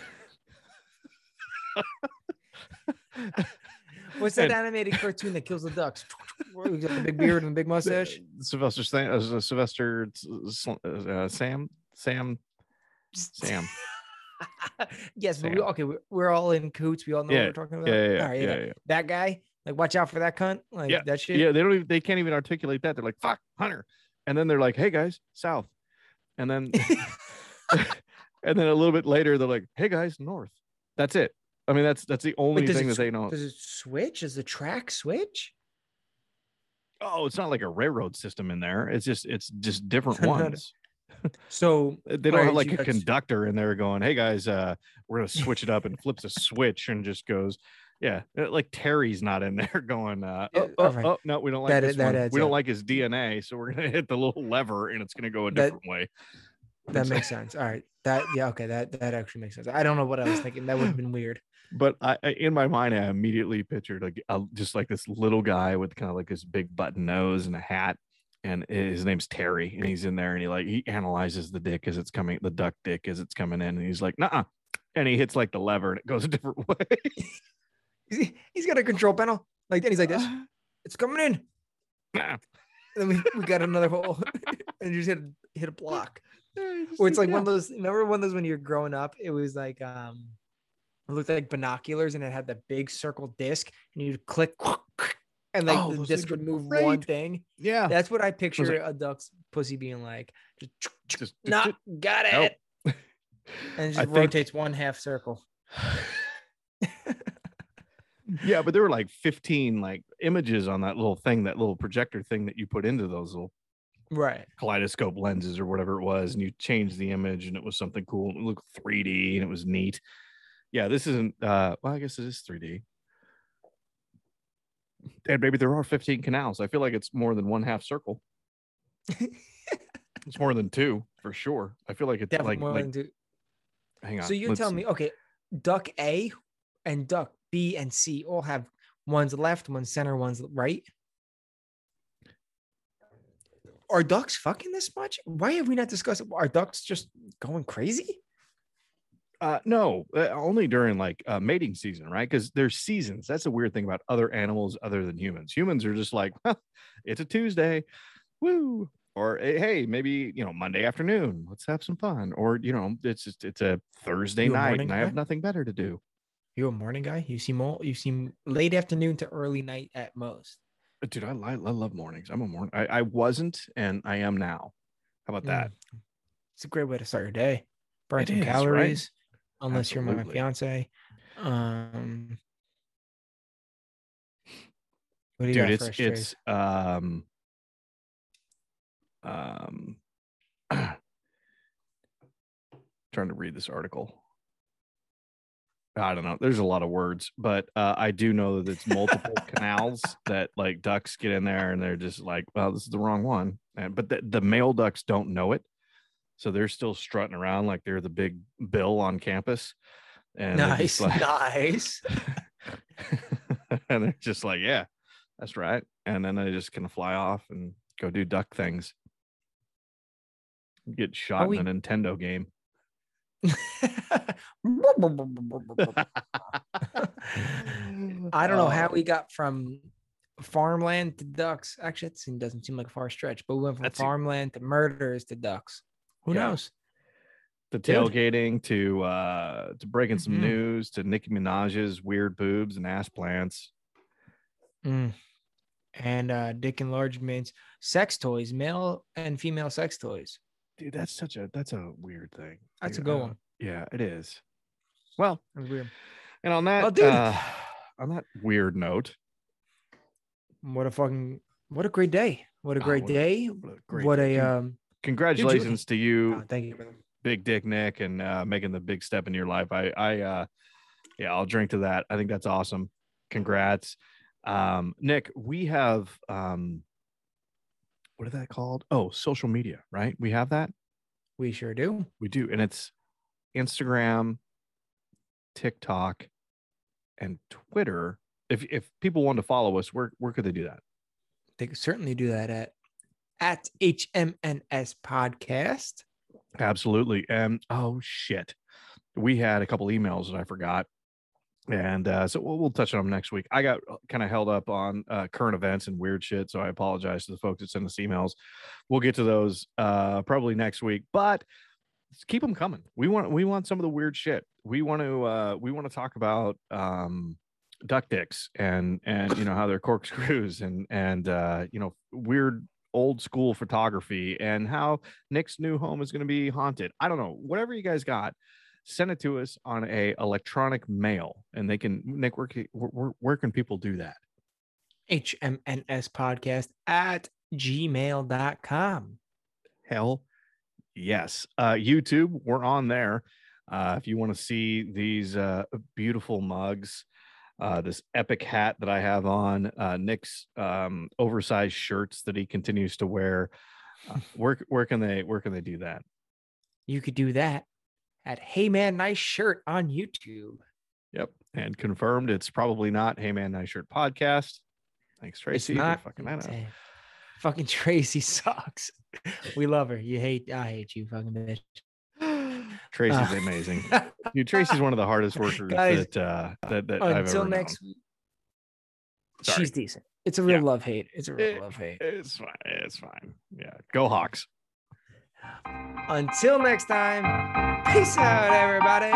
<laughs>
What's that animated cartoon that kills the ducks? He's got the big <laughs> beard and the big mustache.
Sylvester Sam, uh, Sylvester uh, Sam, Sam, <laughs> Sam.
yes, but we, okay, we're, we're all in coots. We all know
Yeah,
what we're talking about.
Yeah, yeah, yeah,
All right,
yeah, yeah.
That guy, like, watch out for that cunt. Like
Yeah,
that shit.
Yeah, they don't even they can't even articulate that. They're like, fuck, Hunter. And then they're like, hey guys, south. And then <laughs> and then a little bit later, they're like, hey guys, north. That's it. I mean, that's that's the only
does
thing
it
that they know.
Does it switch? Is the track switch?
Oh, it's not like a railroad system in there. It's just it's just different <laughs> ones.
So
They don't have like a conductor in there going, "Hey guys, uh, we're gonna switch it up," and flips a switch and just goes, "Yeah." uh, Like Terry's not in there <laughs> going, uh, oh, oh,
alright.
oh, no, we don't like
That-
this
that
one.
adds
We don't
up.
like his DNA, so we're gonna <laughs> hit the little lever and it's gonna go a
That-
different way."
that makes sense. All right. That yeah, okay. That that actually makes sense. I don't know what I was thinking. That would have been weird.
But I, in my mind, I immediately pictured like a, just like this little guy with kind of like this big button nose and a hat, and his name's Terry, and he's in there and he like he analyzes the dick as it's coming, the duck dick as it's coming in, and he's like, "Nah," and he hits like the lever and it goes a <laughs> different way. <laughs>
He's, he's got a control panel like that. He's like this. It's coming in.
Nah.
And then we, we got another hole <laughs> and you just hit hit a block. Or it's like one of those. Remember one of those when you're growing up? It was like um, it looked like binoculars and it had the big circle disc and you'd click <laughs> and like
Oh,
the disc would move one thing.
yeah,
That's what I picture
like-
a duck's pussy being like. Just
just
nah, got
Nope.
it. <laughs> And it just
I think-
rotates one half circle. <laughs>
yeah, but there were like 15 like images on that little thing, that little projector thing that you put into those little
Right.
kaleidoscope lenses or whatever it was, and you changed the image and it was something cool. It looked 3D and it was neat. Yeah, this isn't uh well, I guess it is 3D. And maybe there are 15 canals. I feel like it's more than one half circle. it's more than two for sure. I feel like it's
Definitely
like,
more
like
than two.
hang on.
So you're telling me, okay, duck A and duck B and C all have one's left, one's center, one's right. Are ducks fucking this much? Why have we not discussed? Are ducks just going crazy?
Uh, no, uh, only during like uh, mating season, right? Because there's seasons. That's a weird thing about other animals other than humans. Humans are just like, "Huh, it's a Tuesday, woo, or "Eh, hey, maybe you know Monday afternoon, let's have some fun, or you know, it's just it's a Thursday
a
night and I have nothing better to do.
You a morning guy? You seem all you seem late afternoon to early night at most.
Dude, I, li- I love mornings. I'm a morning. I, I wasn't, and I am now. How about that?
Mm. It's a great way to start your day. Burn
It
some
is,
calories, unless you're my
Absolutely.
fiance. Um, what do you
dude it's it's um um <clears throat> trying to read this article. I don't know. There's a lot of words but uh, i do know that it's multiple <laughs> canals that like ducks get in there and they're just like well this is the wrong one. And but the, the male ducks don't know it so they're still strutting around like they're the big bill on campus and
nice,
like-
nice. <laughs>
and they're just like, yeah, that's right. And then they just kind of fly off and go do duck things. Get shot in a Nintendo game. <laughs>
I don't know how <laughs>
Oh,
we got from farmland to ducks. Actually, it doesn't seem like a far stretch, but we went from
That's
farmland to murders to ducks. Who
Yeah.
knows?
the tailgating to uh to breaking some
Mhm.
news to Nicki Minaj's weird boobs and ass plants.
Mm. And uh, dick enlargements, sex toys, male and female sex toys.
Dude, that's such a that's a weird thing.
That's a good one.
Yeah, it is. Well,
That's weird.
and on that
Oh, dude.
uh, on that weird note,
What a fucking what a great day. What a
Oh,
great
what a-
day.
what a great
what a um
congratulations to you
oh, thank you, brother.
big dick nick and uh making the big step in your life. I i uh yeah i'll drink to that. I think that's awesome. Congrats. Um nick we have um what is that called? Oh social media right? We have that?
We sure do.
we do and it's instagram tiktok and twitter. If if people want to follow us where where could they do that?
They could certainly do that at at HMNS podcast.
Absolutely. And oh shit, we had a couple emails that I forgot, and uh, so we'll, we'll touch on them next week. I got kind of held up on uh, current events and weird shit, so I apologize to the folks that send us emails. We'll get to those uh, probably next week, but keep them coming. We want we want some of the weird shit. We want to uh, we want to talk about um, duck dicks and and you know how they're <laughs> corkscrews and and uh, you know weird old school photography and how Nick's new home is going to be haunted. I don't know. Whatever you guys got, send it to us on a electronic mail, and they can. Nick, where, where, where- can people do that?
HMNS podcast at gmail.com.
Hell yes. Uh, YouTube, we're on there. Uh, if you want to see these uh, beautiful mugs, uh, this epic hat that I have on, uh, Nick's um, oversized shirts that he continues to wear, uh, where where can they where can they do that?
You could do that at Hey Man Nice Shirt on YouTube.
Yep, and confirmed it's probably not Hey Man Nice Shirt podcast. Thanks, Tracy.
it's not
fucking up.
Fucking Tracy <laughs> sucks. We love her. You hate I hate you, fucking bitch.
Tracy's
Uh,
amazing. <laughs> Dude, Tracy's one of the hardest workers <laughs>
Guys,
that uh that, that I've
Until
ever
next
known.
week.
Sorry.
She's decent. It's a real
Yeah.
love hate. It's a real
Eh,
love hate.
It's fine. It's fine. Yeah. Go Hawks.
Until next time, peace out, everybody.